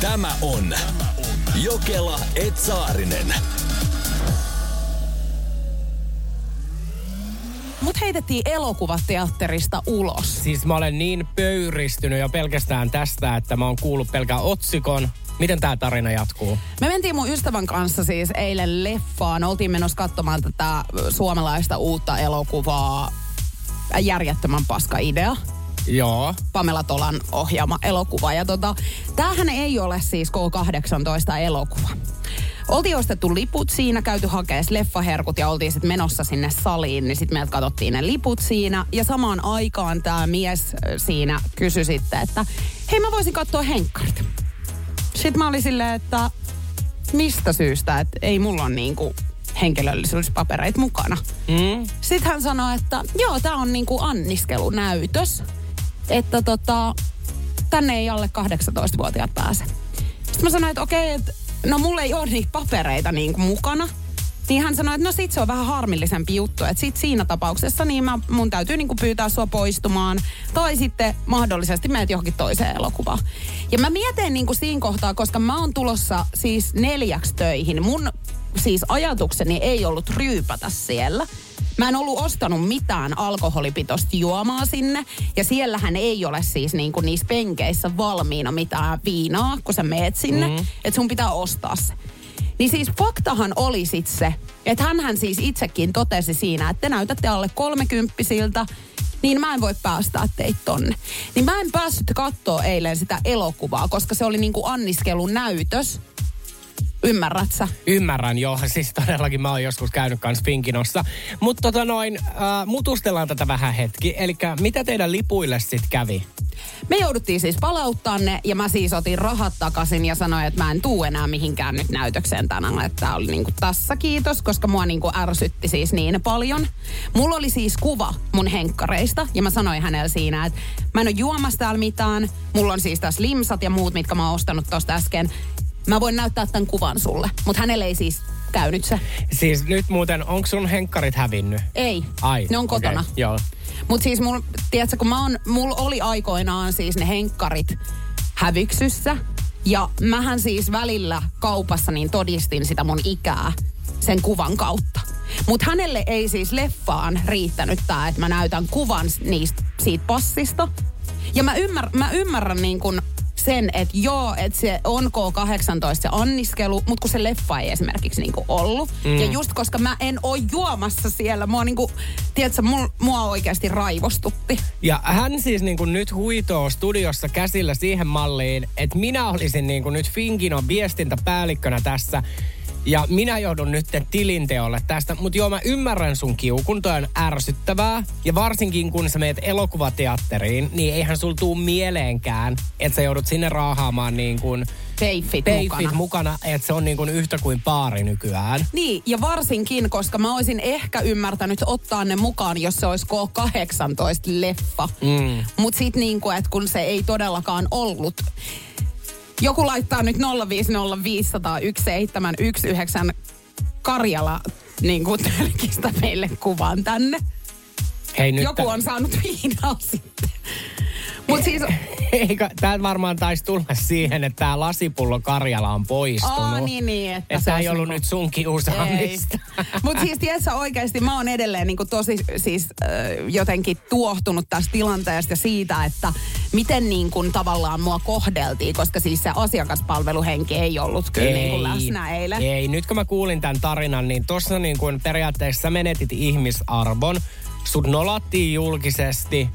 Tämä on Jokela Etsaarinen. Mut heitettiin elokuvateatterista ulos. Siis mä olen niin pöyristynyt jo pelkästään tästä, että mä oon kuullut pelkän otsikon. Miten tämä tarina jatkuu? Me mentiin mun ystävän kanssa siis eilen leffaan. Oltiin menossa katsomaan tätä suomalaista uutta elokuvaa Järjettömän paska idea. Joo. Pamela Tolan ohjaama elokuva. Ja tota, tämähän ei ole siis K18 elokuva. Oltiin ostettu liput siinä, käyty hakea leffaherkut ja oltiin sitten menossa sinne saliin, niin sitten meiltä katsottiin ne liput siinä. Ja samaan aikaan tämä mies siinä kysyi sitten, että hei mä voisin katsoa henkkarit. Sitten mä olin silleen, että mistä syystä, että ei mulla ole niinku henkilöllisyyspapereita mukana. Mm. Sitten hän sanoi, että joo, tämä on niinku anniskelunäytös. Että tota, tänne ei alle 18-vuotiaat pääse. Sitten mä sanoin, että okei, että no mulla ei ole niitä papereita niinku mukana. Niin hän sanoi, että no sit se on vähän harmillisempi juttu. Että sit siinä tapauksessa niin mä, mun täytyy niinku pyytää sua poistumaan. Tai sitten mahdollisesti menet johonkin toiseen elokuvaan. Ja mä mietin niinku siinä kohtaa, koska mä oon tulossa siis neljäksi töihin. Mun siis ajatukseni ei ollut ryypätä siellä. Mä en ollut ostanut mitään alkoholipitoista juomaa sinne. Ja siellähän ei ole siis niin kuin niissä penkeissä valmiina mitään viinaa, kun sä meet sinne. Mm. Että sun pitää ostaa se. Niin siis faktahan oli sit se, että hän siis itsekin totesi siinä, että te näytätte alle kolmekymppisiltä, niin mä en voi päästää teitä tonne. Niin mä en päässyt katsoa eilen sitä elokuvaa, koska se oli niinku anniskelun näytös. Ymmärrät sä? Ymmärrän, joo. Siis todellakin mä oon joskus käynyt kanssa Finkinossa. Mutta tota noin, äh, mutustellaan tätä vähän hetki. Eli mitä teidän lipuille sitten kävi? Me jouduttiin siis palauttaa ne ja mä siis otin rahat takaisin ja sanoin, että mä en tuu enää mihinkään nyt näytökseen tänään. Että tää oli niinku tässä kiitos, koska mua niinku ärsytti siis niin paljon. Mulla oli siis kuva mun henkkareista ja mä sanoin hänelle siinä, että mä en ole juomassa täällä mitään. Mulla on siis tässä limsat ja muut, mitkä mä oon ostanut tosta äsken. Mä voin näyttää tämän kuvan sulle, mutta hänelle ei siis käynyt se. Siis nyt muuten, onko sun henkkarit hävinnyt? Ei, Ai, ne on kotona. Okay, joo. Mutta siis mul, tiedätkö, kun mä oon, mulla oli aikoinaan siis ne henkkarit hävyksyssä. Ja mähän siis välillä kaupassa niin todistin sitä mun ikää sen kuvan kautta. Mutta hänelle ei siis leffaan riittänyt tämä, että mä näytän kuvan niistä, siitä passista. Ja mä, ymmär, mä ymmärrän niin kun sen, että joo, että se on K18 se anniskelu, mutta kun se leffa ei esimerkiksi niinku ollut. Mm. Ja just koska mä en oo juomassa siellä, mua niinku, tiedätkö, mua, mua oikeasti raivostutti. Ja hän siis niinku nyt huitoo studiossa käsillä siihen malliin, että minä olisin niinku nyt Finkinon viestintäpäällikkönä tässä ja minä joudun nyt tilinteolle tästä. Mutta joo, mä ymmärrän sun kiukun, toi on ärsyttävää. Ja varsinkin kun sä meet elokuvateatteriin, niin eihän sul tuu mieleenkään, että sä joudut sinne raahaamaan niin kuin Peiffit, mukana. mukana että se on niin kuin yhtä kuin paari nykyään. Niin, ja varsinkin, koska mä olisin ehkä ymmärtänyt ottaa ne mukaan, jos se olisi K18-leffa. Mm. Mutta sitten niin kuin, että kun se ei todellakaan ollut joku laittaa nyt 050501719 Karjala niin kuin meille kuvan tänne. Hei, nyt Joku on saanut viinaa sitten. Mutta siis... Eikä, tää varmaan taisi tulla siihen, että tämä lasipullo Karjala on poistunut. Aa, niin, niin. Että, että ei ollut niinku... nyt sun kiusaamista. Mutta siis tiedätkö oikeasti, mä oon edelleen niinku tosi siis äh, jotenkin tuohtunut tästä tilanteesta siitä, että miten niin kuin tavallaan mua kohdeltiin, koska siis se asiakaspalveluhenki ei ollut kyllä ei, niin kuin läsnä eilen. Ei, nyt kun mä kuulin tämän tarinan, niin tuossa niin kuin periaatteessa menetit ihmisarvon. Sut nolattiin julkisesti,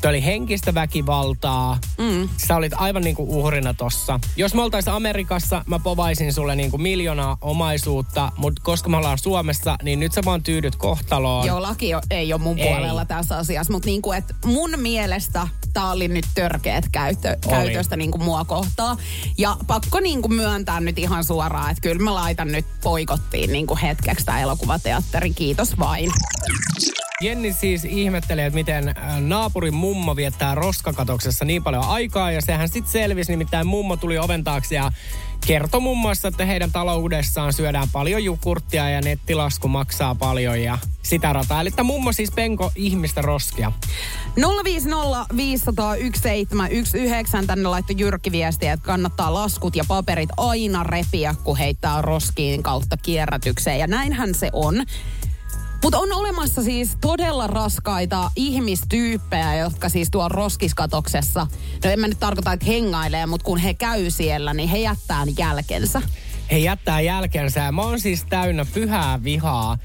Tuo oli henkistä väkivaltaa. Mm. Sä olit aivan niinku uhrina tossa. Jos me oltais Amerikassa, mä povaisin sulle niinku miljoonaa omaisuutta, mutta koska me ollaan Suomessa, niin nyt sä vaan tyydyt kohtaloon. Joo, laki ei ole mun ei. puolella tässä asiassa, mutta niinku, et mun mielestä oli nyt törkeät käyttö, käytöstä niinku mua kohtaa. Ja pakko niinku myöntää nyt ihan suoraan, että kyllä mä laitan nyt poikottiin niinku hetkeksi tää elokuvateatteri. Kiitos vain. Jenni siis ihmettelee, että miten äh, naapurin mummo viettää roskakatoksessa niin paljon aikaa. Ja sehän sitten selvisi, nimittäin mummo tuli oven taakse ja kertoi muun muassa, että heidän taloudessaan syödään paljon jukurttia ja nettilasku maksaa paljon ja sitä rataa. Eli mummo siis penko ihmistä roskia. 050 tänne laittoi Jyrki viestiä, että kannattaa laskut ja paperit aina repiä, kun heittää roskiin kautta kierrätykseen. Ja näinhän se on. Mutta on olemassa siis todella raskaita ihmistyyppejä, jotka siis tuo roskiskatoksessa, no en mä nyt tarkoita, että hengailee, mutta kun he käy siellä, niin he jättää jälkensä. He jättää jälkensä ja mä oon siis täynnä pyhää vihaa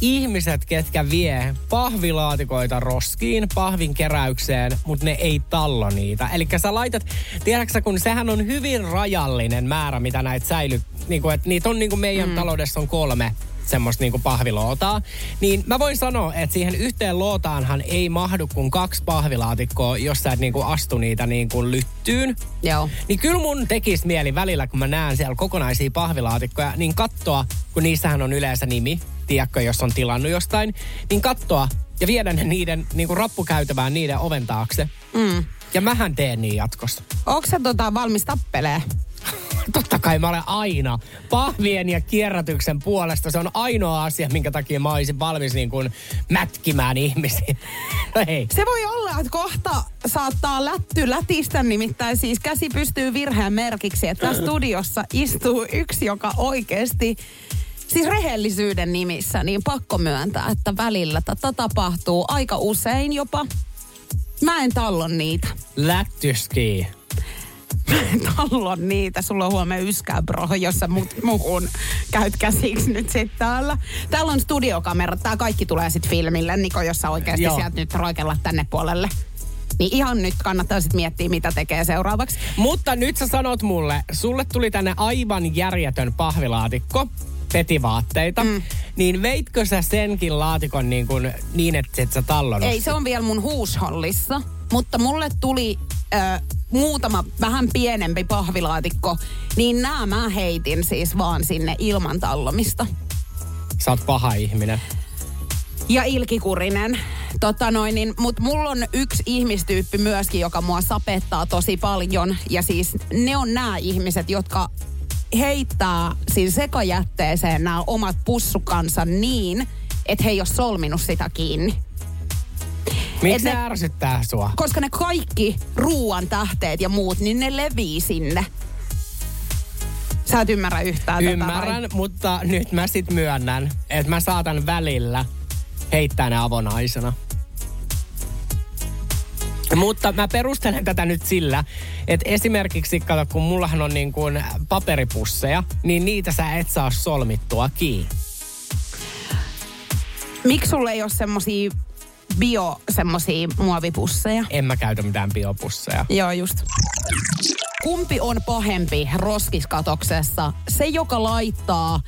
ihmiset, ketkä vie pahvilaatikoita roskiin, pahvin keräykseen, mutta ne ei tallo niitä. Eli sä laitat, tiedätkö kun sehän on hyvin rajallinen määrä, mitä näitä säilyy. Niin kuin, että niitä on niin kuin meidän mm. taloudessa on kolme semmoista niinku pahvilootaa. Niin mä voin sanoa, että siihen yhteen lootaanhan ei mahdu kuin kaksi pahvilaatikkoa, jos sä et niinku astu niitä niinku lyttyyn. Joo. Niin kyllä mun tekis mieli välillä, kun mä näen siellä kokonaisia pahvilaatikkoja, niin katsoa, kun niissähän on yleensä nimi, tiedätkö, jos on tilannut jostain, niin katsoa ja viedä ne niiden niinku rappukäytävään niiden oven taakse. Mm. Ja mähän teen niin jatkossa. Onko se tota valmis tappelee? Totta kai mä olen aina pahvien ja kierrätyksen puolesta. Se on ainoa asia, minkä takia mä olisin valmis niin kuin mätkimään ihmisiä. Hei. Se voi olla, että kohta saattaa lätty lätistä, nimittäin siis käsi pystyy virheen merkiksi, että tässä studiossa istuu yksi, joka oikeasti Siis rehellisyyden nimissä, niin pakko myöntää, että välillä tätä tapahtuu aika usein jopa. Mä en tallon niitä. Lättyski. tallon niitä. Sulla on huomenna yskää, bro, jos sä mut, muhun käyt käsiksi nyt sitten täällä. Täällä on studiokamera. Tää kaikki tulee sitten filmille, Niko, jos sä oikeasti Joo. sieltä nyt roikella tänne puolelle. Niin ihan nyt kannattaa sitten miettiä, mitä tekee seuraavaksi. Mutta nyt sä sanot mulle, sulle tuli tänne aivan järjetön pahvilaatikko petivaatteita, mm. niin veitkö sä senkin laatikon niin, kuin, niin että et sä tallonut Ei, se on vielä mun huushollissa, mutta mulle tuli ö, muutama vähän pienempi pahvilaatikko, niin nämä mä heitin siis vaan sinne ilman tallomista. Sä oot paha ihminen. Ja ilkikurinen. Tota noin, niin, mutta mulla on yksi ihmistyyppi myöskin, joka mua sapettaa tosi paljon. Ja siis ne on nämä ihmiset, jotka heittää siinä sekajätteeseen nämä omat pussukansa niin, että he ei ole solminut sitä kiinni. Miksi ne ärsyttää sua? Koska ne kaikki ruuan tähteet ja muut, niin ne levii sinne. Sä et ymmärrä yhtään Ymmärrän, tätä, mutta nyt mä sit myönnän, että mä saatan välillä heittää ne avonaisena. Mutta mä perustelen tätä nyt sillä, että esimerkiksi, kato, kun mullahan on niin kuin paperipusseja, niin niitä sä et saa solmittua kiinni. Miksi sulle ei ole semmosia bio semmosia muovipusseja? En mä käytä mitään biopusseja. Joo, just. Kumpi on pahempi roskiskatoksessa? Se, joka laittaa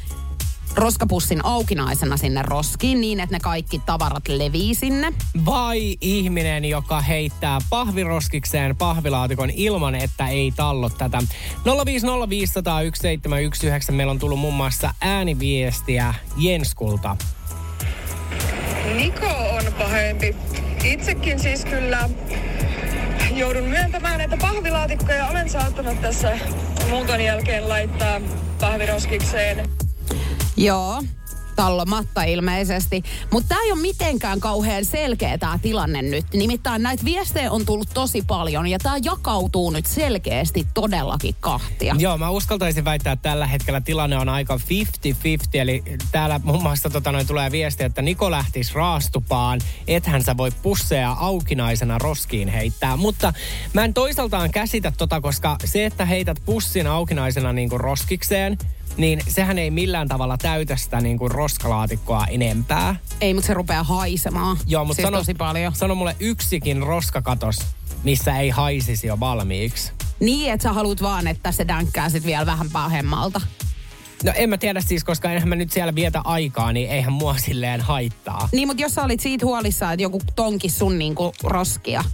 roskapussin aukinaisena sinne roskiin niin, että ne kaikki tavarat levii sinne. Vai ihminen, joka heittää pahviroskikseen pahvilaatikon ilman, että ei tallo tätä. 050501719 meillä on tullut muun muassa ääniviestiä Jenskulta. Niko pahempi. Itsekin siis kyllä joudun myöntämään, että pahvilaatikkoja olen saattanut tässä muuton jälkeen laittaa pahviroskikseen. Joo, tallomatta ilmeisesti. Mutta tämä ei ole mitenkään kauhean selkeä tämä tilanne nyt. Nimittäin näitä viestejä on tullut tosi paljon ja tämä jakautuu nyt selkeästi todellakin kahtia. Joo, mä uskaltaisin väittää, että tällä hetkellä tilanne on aika 50-50. Eli täällä muun muassa tota, noin tulee viesti, että Niko lähtisi raastupaan, ethän sä voi pusseja aukinaisena roskiin heittää. Mutta mä en toisaaltaan käsitä tota, koska se, että heität pussin aukinaisena niin kuin roskikseen – niin sehän ei millään tavalla täytä sitä niin kuin roskalaatikkoa enempää. Ei, mutta se rupeaa haisemaan. Joo, mutta siis sano, tosi paljon. sano mulle yksikin roskakatos, missä ei haisisi jo valmiiksi. Niin, että sä haluat vaan, että se dänkkää sit vielä vähän pahemmalta. No en mä tiedä siis, koska enhän mä nyt siellä vietä aikaa, niin eihän mua silleen haittaa. Niin, mutta jos sä olit siitä huolissaan, että joku tonki sun niinku roskia,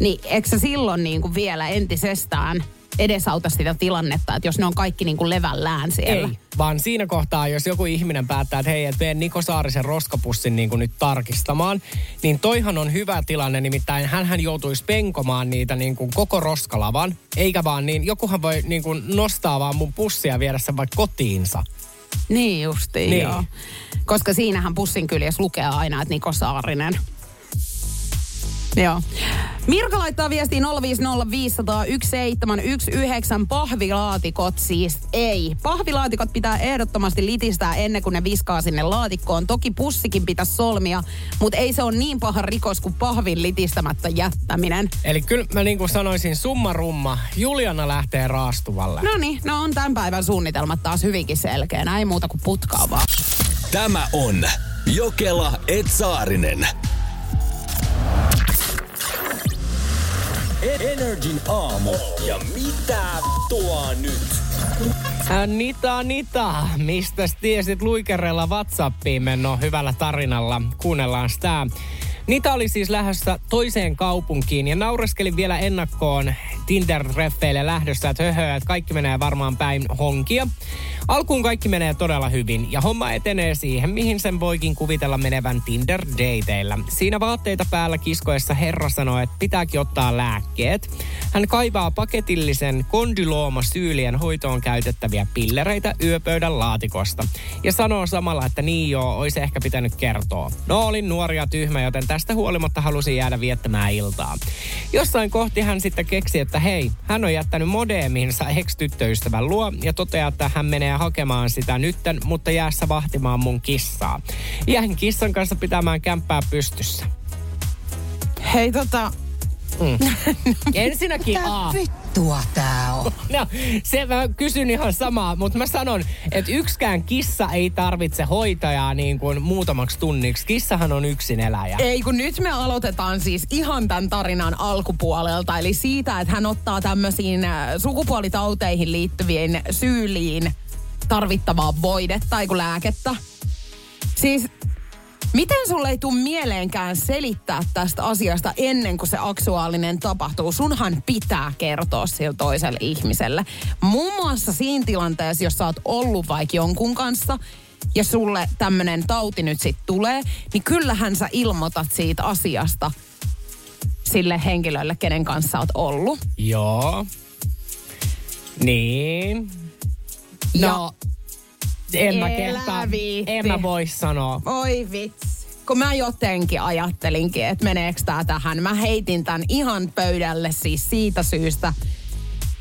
niin eikö sä silloin niinku vielä entisestään edesauta sitä tilannetta, että jos ne on kaikki niin kuin levällään siellä. Ei, vaan siinä kohtaa, jos joku ihminen päättää, että hei, että menen Niko Saarisen roskapussin niin kuin nyt tarkistamaan, niin toihan on hyvä tilanne, nimittäin hän joutuisi penkomaan niitä niin kuin koko roskalavan, eikä vaan niin, jokuhan voi niin kuin nostaa vaan mun pussia ja viedä sen vaikka kotiinsa. Niin justiin, Niin. joo. Koska siinähän pussin kyljessä lukee aina, että Niko Saarinen. Joo. Mirka laittaa viestiin 050501719 pahvilaatikot siis ei. Pahvilaatikot pitää ehdottomasti litistää ennen kuin ne viskaa sinne laatikkoon. Toki pussikin pitäisi solmia, mutta ei se ole niin paha rikos kuin pahvin litistämättä jättäminen. Eli kyllä mä niin kuin sanoisin summa rumma, Juliana lähtee raastuvalle. No niin, no on tämän päivän suunnitelmat taas hyvinkin selkeänä. Ei muuta kuin putkaa vaan. Tämä on Jokela Etsaarinen. Energin aamu. Ja mitä tuo nyt? Nita, Nita, mistä tiesit luikerella Whatsappiin menno hyvällä tarinalla? Kuunnellaan sitä. Nita oli siis lähdössä toiseen kaupunkiin ja naureskeli vielä ennakkoon Tinder-reffeille lähdössä, että höhö, että kaikki menee varmaan päin honkia. Alkuun kaikki menee todella hyvin ja homma etenee siihen, mihin sen voikin kuvitella menevän Tinder-dateilla. Siinä vaatteita päällä kiskoessa herra sanoi, että pitääkin ottaa lääkkeet. Hän kaivaa paketillisen kondylooma syylien hoitoon käytettäviä pillereitä yöpöydän laatikosta. Ja sanoo samalla, että niin joo, olisi ehkä pitänyt kertoa. No olin nuori ja tyhmä, joten tästä huolimatta halusin jäädä viettämään iltaa. Jossain kohti hän sitten keksi, että hei, hän on jättänyt modeeminsa ex-tyttöystävän luo ja toteaa, että hän menee hakemaan sitä nytten, mutta jäässä vahtimaan mun kissaa. Jään kissan kanssa pitämään kämppää pystyssä. Hei tota, Ensinnäkin A. vittua tää on? No, se mä kysyn ihan samaa, mutta mä sanon, että yksikään kissa ei tarvitse hoitajaa niin kuin muutamaksi tunniksi. Kissahan on yksin eläjä. Ei, kun nyt me aloitetaan siis ihan tämän tarinan alkupuolelta. Eli siitä, että hän ottaa tämmöisiin äh, sukupuolitauteihin liittyviin syyliin tarvittavaa voidetta tai lääkettä. Siis Miten sulle ei tule mieleenkään selittää tästä asiasta ennen kuin se aktuaalinen tapahtuu? Sunhan pitää kertoa sille toiselle ihmiselle. Muun muassa siinä tilanteessa, jos sä oot ollut vaikka jonkun kanssa ja sulle tämmönen tauti nyt sit tulee, niin kyllähän sä ilmoitat siitä asiasta sille henkilölle, kenen kanssa oot ollut. Joo. Niin. No, en mä viitti. en mä voi sanoa. Oi vitsi. Kun mä jotenkin ajattelinkin, että meneekö tää tähän. Mä heitin tän ihan pöydälle siis siitä syystä,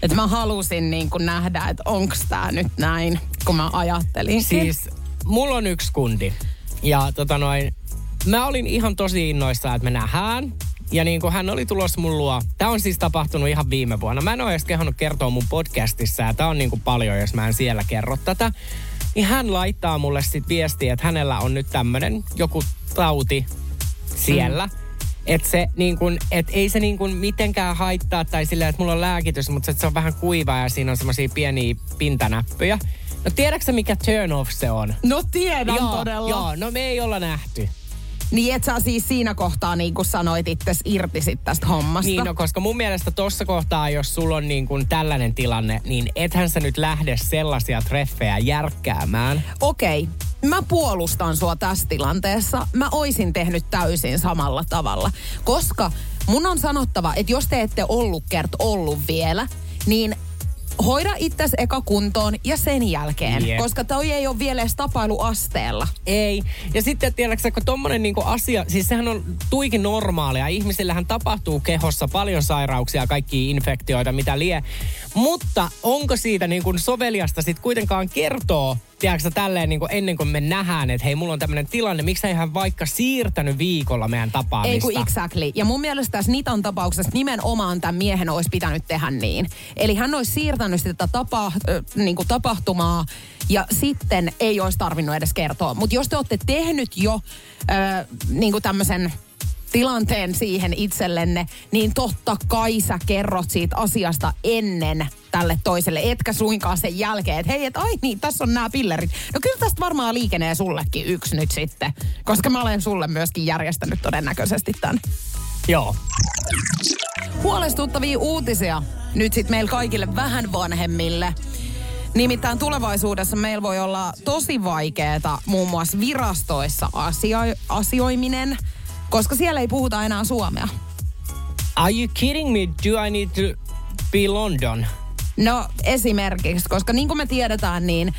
että mä halusin niin kuin nähdä, että onks tää nyt näin, kun mä ajattelin. Siis mulla on yksi kundi. Ja tota noin, mä olin ihan tosi innoissaan, että me nähdään. Ja niin kuin hän oli tulossa mun luo. Tämä on siis tapahtunut ihan viime vuonna. Mä en ole edes kehannut kertoa mun podcastissa. Ja tää on niin kuin paljon, jos mä en siellä kerro tätä. Niin hän laittaa mulle sit viestiä, että hänellä on nyt tämmönen joku tauti siellä. Mm. Että se niin kun, et ei se niin kun mitenkään haittaa tai sillä, että mulla on lääkitys, mutta se on vähän kuiva ja siinä on semmoisia pieniä pintanäppöjä. No tiedätkö mikä turn off se on? No tiedän joo, todella. Joo, no me ei olla nähty. Niin et sä siis siinä kohtaa niin kuin sanoit itse irti sit tästä hommasta. Niin, no koska mun mielestä tuossa kohtaa, jos sulla on niin kuin tällainen tilanne, niin ethän sä nyt lähde sellaisia treffejä järkkäämään. Okei, mä puolustan sua tässä tilanteessa. Mä oisin tehnyt täysin samalla tavalla. Koska mun on sanottava, että jos te ette ollut kert ollut vielä, niin hoida itsesi eka kuntoon ja sen jälkeen. Jep. Koska toi ei ole vielä edes tapailuasteella. Ei. Ja sitten tiedätkö, kun tommonen niinku asia, siis sehän on tuikin normaalia. Ihmisillähän tapahtuu kehossa paljon sairauksia, kaikki infektioita, mitä lie. Mutta onko siitä niin kuin soveliasta sitten kuitenkaan kertoo, tiedätkö tälleen niin kuin ennen kuin me nähdään, että hei, mulla on tämmöinen tilanne, miksi ei hän vaikka siirtänyt viikolla meidän tapaamista? Ei kun exactly. Ja mun mielestä tässä Nitan tapauksessa nimenomaan tämän miehen olisi pitänyt tehdä niin. Eli hän olisi siirtänyt sitä tapa, äh, niin kuin tapahtumaa ja sitten ei olisi tarvinnut edes kertoa. Mutta jos te olette tehnyt jo äh, niin kuin tämmöisen tilanteen siihen itsellenne, niin totta kai sä kerrot siitä asiasta ennen tälle toiselle, etkä suinkaan sen jälkeen, että hei, että ai niin, tässä on nämä pillerit. No kyllä tästä varmaan liikenee sullekin yksi nyt sitten, koska mä olen sulle myöskin järjestänyt todennäköisesti tämän. Joo. Huolestuttavia uutisia nyt sitten meillä kaikille vähän vanhemmille. Nimittäin tulevaisuudessa meillä voi olla tosi vaikeaa muun muassa virastoissa asio- asioiminen, koska siellä ei puhuta enää suomea. Are you kidding me? Do I need to be London? No esimerkiksi, koska niin kuin me tiedetään, niin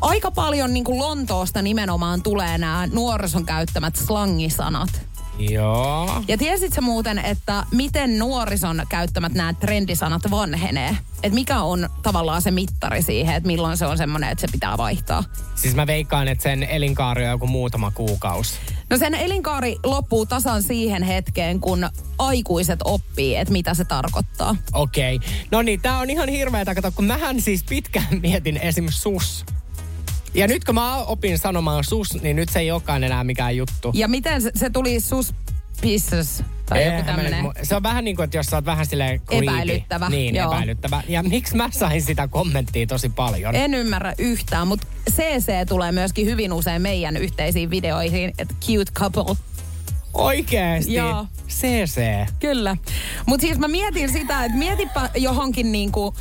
aika paljon niin kuin Lontoosta nimenomaan tulee nämä nuorison käyttämät slangisanat. Joo. Ja tiesit sä muuten, että miten nuorison käyttämät nämä trendisanat vanhenee? Että mikä on tavallaan se mittari siihen, että milloin se on semmoinen, että se pitää vaihtaa? Siis mä veikkaan, että sen elinkaari on joku muutama kuukausi. No sen elinkaari loppuu tasan siihen hetkeen, kun aikuiset oppii, että mitä se tarkoittaa. Okei. Okay. No niin, tää on ihan hirveetä, kato, kun mähän siis pitkään mietin esim. sus. Ja nyt kun mä opin sanomaan sus, niin nyt se ei olekaan enää mikään juttu. Ja miten se, se tuli sus pieces tai joku Eihän mä nyt mu- Se on vähän niin kuin, että jos sä oot vähän silleen creepy. Epäilyttävä, Niin, joo. epäilyttävä. Ja miksi mä sain sitä kommenttia tosi paljon? En ymmärrä yhtään, mutta CC tulee myöskin hyvin usein meidän yhteisiin videoihin, että cute couple. Oikeesti? Joo. CC. Kyllä. Mutta siis mä mietin sitä, että mietipä johonkin niinku,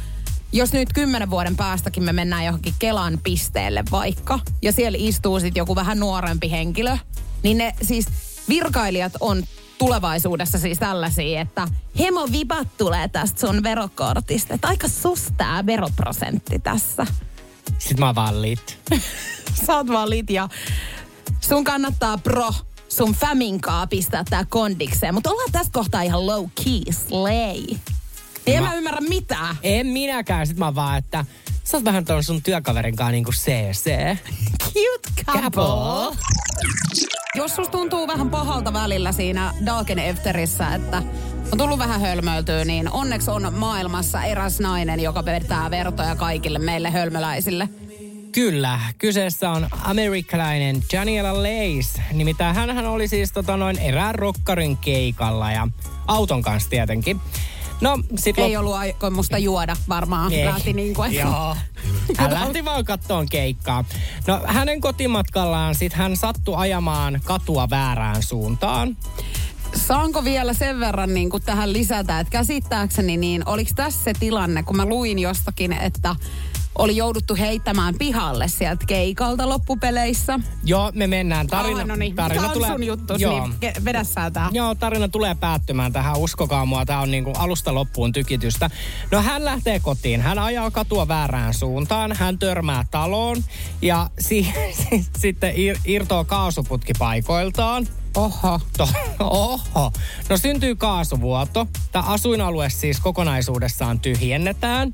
jos nyt kymmenen vuoden päästäkin me mennään johonkin Kelan pisteelle vaikka, ja siellä istuu sitten joku vähän nuorempi henkilö, niin ne siis virkailijat on tulevaisuudessa siis tällaisia, että hemo vipat tulee tästä sun verokortista, että aika sustaa veroprosentti tässä. Sitten mä vaan lit. Sä oot valit ja sun kannattaa pro sun faminkaa pistää tää kondikseen, mutta ollaan tässä kohtaa ihan low key slay. En mä, Mä- ymmärrä mitään. En minäkään. Sitten mä vaan, että sä oot vähän ton sun työkaverin kanssa niinku CC. Cute couple. Jos susta tuntuu vähän pahalta välillä siinä Dagen Efterissä, että on tullut vähän hölmöiltyä, niin onneksi on maailmassa eräs nainen, joka vetää vertoja kaikille meille hölmöläisille. Kyllä, kyseessä on amerikkalainen Daniela Lace. Nimittäin hän oli siis tota noin erään rokkarin keikalla ja auton kanssa tietenkin. No, sit Ei ollut aikomusta juoda varmaan. Ei. Lähti niin kuin, Joo. Hän lähti vaan kattoon keikkaa. No hänen kotimatkallaan sit hän sattui ajamaan katua väärään suuntaan. Saanko vielä sen verran niin kuin tähän lisätä, että käsittääkseni niin oliko tässä se tilanne, kun mä luin jostakin, että oli jouduttu heittämään pihalle sieltä keikalta loppupeleissä. Joo, me mennään. Tarina, Tarina, no niin. tarina on tulee, sun juttus, Joo. niin vedä tää. Joo, tarina tulee päättymään tähän, uskokaa mua, tämä on niinku alusta loppuun tykitystä. No hän lähtee kotiin, hän ajaa katua väärään suuntaan, hän törmää taloon ja si- si- sitten ir- irtoaa kaasuputki paikoiltaan. Oho. To- Oho. No syntyy kaasuvuoto. Tämä asuinalue siis kokonaisuudessaan tyhjennetään.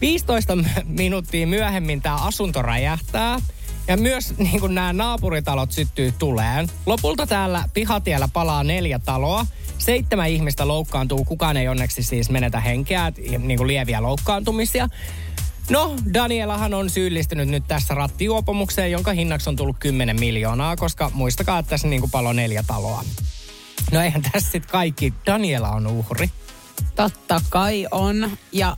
15 m- minuuttia myöhemmin tämä asunto räjähtää. Ja myös niin nämä naapuritalot syttyy tuleen. Lopulta täällä pihatiellä palaa neljä taloa. Seitsemän ihmistä loukkaantuu. Kukaan ei onneksi siis menetä henkeä, niin kuin lieviä loukkaantumisia. No, Danielahan on syyllistynyt nyt tässä rattijuopomukseen, jonka hinnaksi on tullut 10 miljoonaa, koska muistakaa, että tässä niin kuin palo neljä taloa. No eihän tässä sitten kaikki. Daniela on uhri. Totta kai on. Ja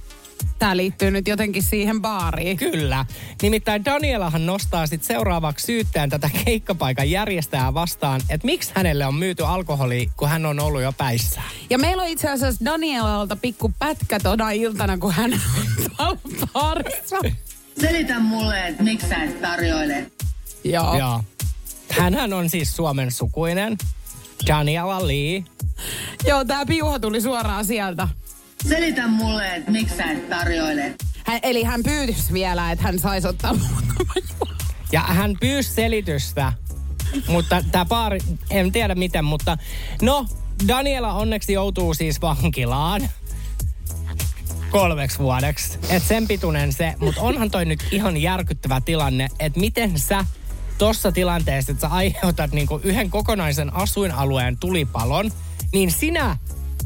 tää liittyy nyt jotenkin siihen baariin. Kyllä. Nimittäin Danielahan nostaa sitten seuraavaksi syyttäjän tätä keikkapaikan järjestäjää vastaan, että miksi hänelle on myyty alkoholi, kun hän on ollut jo päissään. Ja meillä on itse asiassa Danielalta pikku pätkä tona iltana, kun hän on baarissa. Selitä mulle, että miksi sä et tarjoile. Joo. Joo. Hänhän on siis Suomen sukuinen. Daniela Lee. Joo, tää piuha tuli suoraan sieltä. Selitä mulle, että miksi sä et tarjoile. Hän, eli hän pyytys vielä, että hän saisi ottaa muutaman. Ja hän pyysi selitystä, mutta tämä baari, en tiedä miten, mutta no, Daniela onneksi joutuu siis vankilaan kolmeksi vuodeksi. Et sen pituinen se, mutta onhan toi nyt ihan järkyttävä tilanne, että miten sä tossa tilanteessa, että sä aiheutat niinku yhden kokonaisen asuinalueen tulipalon, niin sinä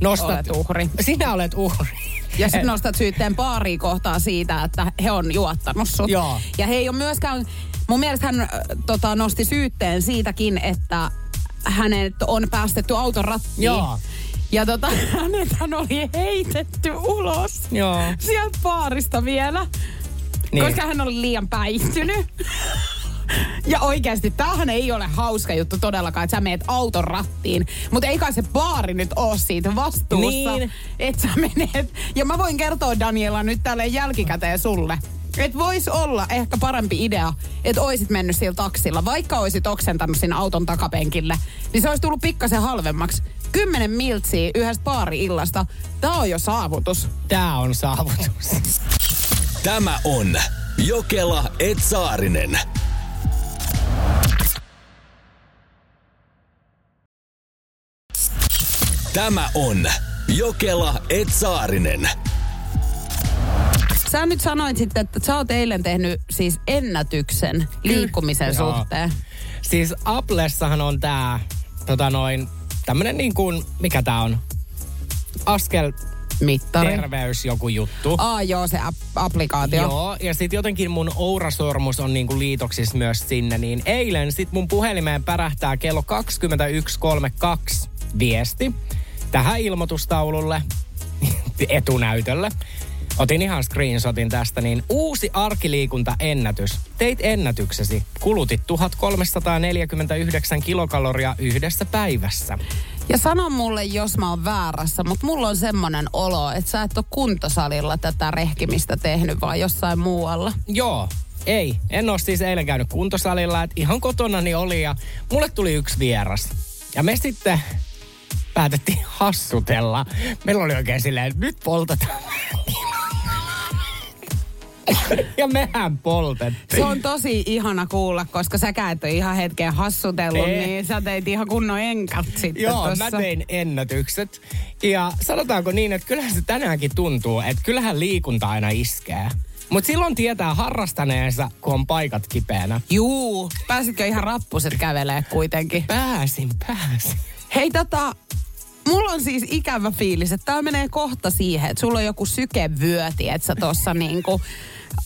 nostat... Olet uhri. Sinä olet uhri. Ja sitten nostat syytteen paaria kohtaa siitä, että he on juottanut sut. Joo. Ja he ei ole myöskään, mun mielestä hän äh, tota, nosti syytteen siitäkin, että hänet on päästetty auton rattiin. Joo. Ja tota, hänet hän oli heitetty ulos Joo. sieltä baarista vielä. Niin. Koska hän oli liian päihtynyt. Ja oikeasti, tämähän ei ole hauska juttu todellakaan, että sä meet auton rattiin. Mutta ei kai se baari nyt ole siitä vastuussa, Niin. että sä menet. Ja mä voin kertoa Daniela nyt tälle jälkikäteen sulle. Että vois olla ehkä parempi idea, että oisit mennyt sillä taksilla, vaikka oisit oksentanut sinne auton takapenkille, niin se olisi tullut pikkasen halvemmaksi. Kymmenen miltsiä yhdestä baari-illasta, tää on jo saavutus. Tää on saavutus. Tämä on Jokela Etsaarinen. Tämä on Jokela Etsaarinen. Sä nyt sanoit sitten, että sä oot eilen tehnyt siis ennätyksen liikkumisen Joo. suhteen. Siis Applessahan on tää, tota noin, tämmönen niin kuin, mikä tää on? Askel Mittari. terveys joku juttu. Aa joo, se ap- applikaatio. Joo, ja sitten jotenkin mun ourasormus on niinku liitoksissa myös sinne, niin eilen sit mun puhelimeen pärähtää kello 21.32 viesti tähän ilmoitustaululle etunäytölle. Otin ihan screenshotin tästä, niin uusi arkiliikuntaennätys. Teit ennätyksesi. Kulutit 1349 kilokaloria yhdessä päivässä. Ja sano mulle, jos mä oon väärässä, mutta mulla on semmonen olo, että sä et ole kuntosalilla tätä rehkimistä tehnyt, vaan jossain muualla. Joo, ei. En ole siis eilen käynyt kuntosalilla, että ihan kotonani oli ja mulle tuli yksi vieras. Ja me sitten päätettiin hassutella. Meillä oli oikein silleen, että nyt poltetaan. ja mehän poltettiin. Se on tosi ihana kuulla, koska sä et ole ihan hetken hassutellut, Ei. niin sä teit ihan kunnon enkat sitten Joo, tossa. mä tein ennätykset. Ja sanotaanko niin, että kyllähän se tänäänkin tuntuu, että kyllähän liikunta aina iskee. Mutta silloin tietää harrastaneensa, kun on paikat kipeänä. Juu, pääsitkö ihan rappuset kävelee kuitenkin? Pääsin, pääsin. Hei tota, mulla on siis ikävä fiilis, että tää menee kohta siihen, että sulla on joku sykevyöti, että sä tossa niinku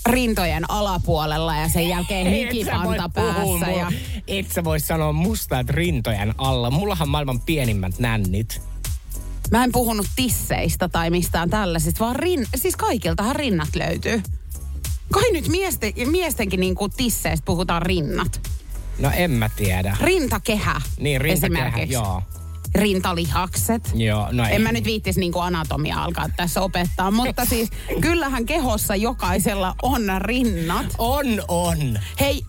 rintojen alapuolella ja sen jälkeen hikipanta päässä. Ja... Et sä voi sanoa musta, että rintojen alla. Mullahan on maailman pienimmät nännit. Mä en puhunut tisseistä tai mistään tällaisista, vaan rin... siis kaikiltahan rinnat löytyy. Kai nyt miesten, miestenkin niinku tisseistä puhutaan rinnat. No en mä tiedä. Rintakehä Niin, rintakehä, joo. Rintalihakset. Joo, no ei. En mä nyt viittis niinku anatomia alkaa tässä opettaa, mutta siis kyllähän kehossa jokaisella on rinnat. On, on. Hei,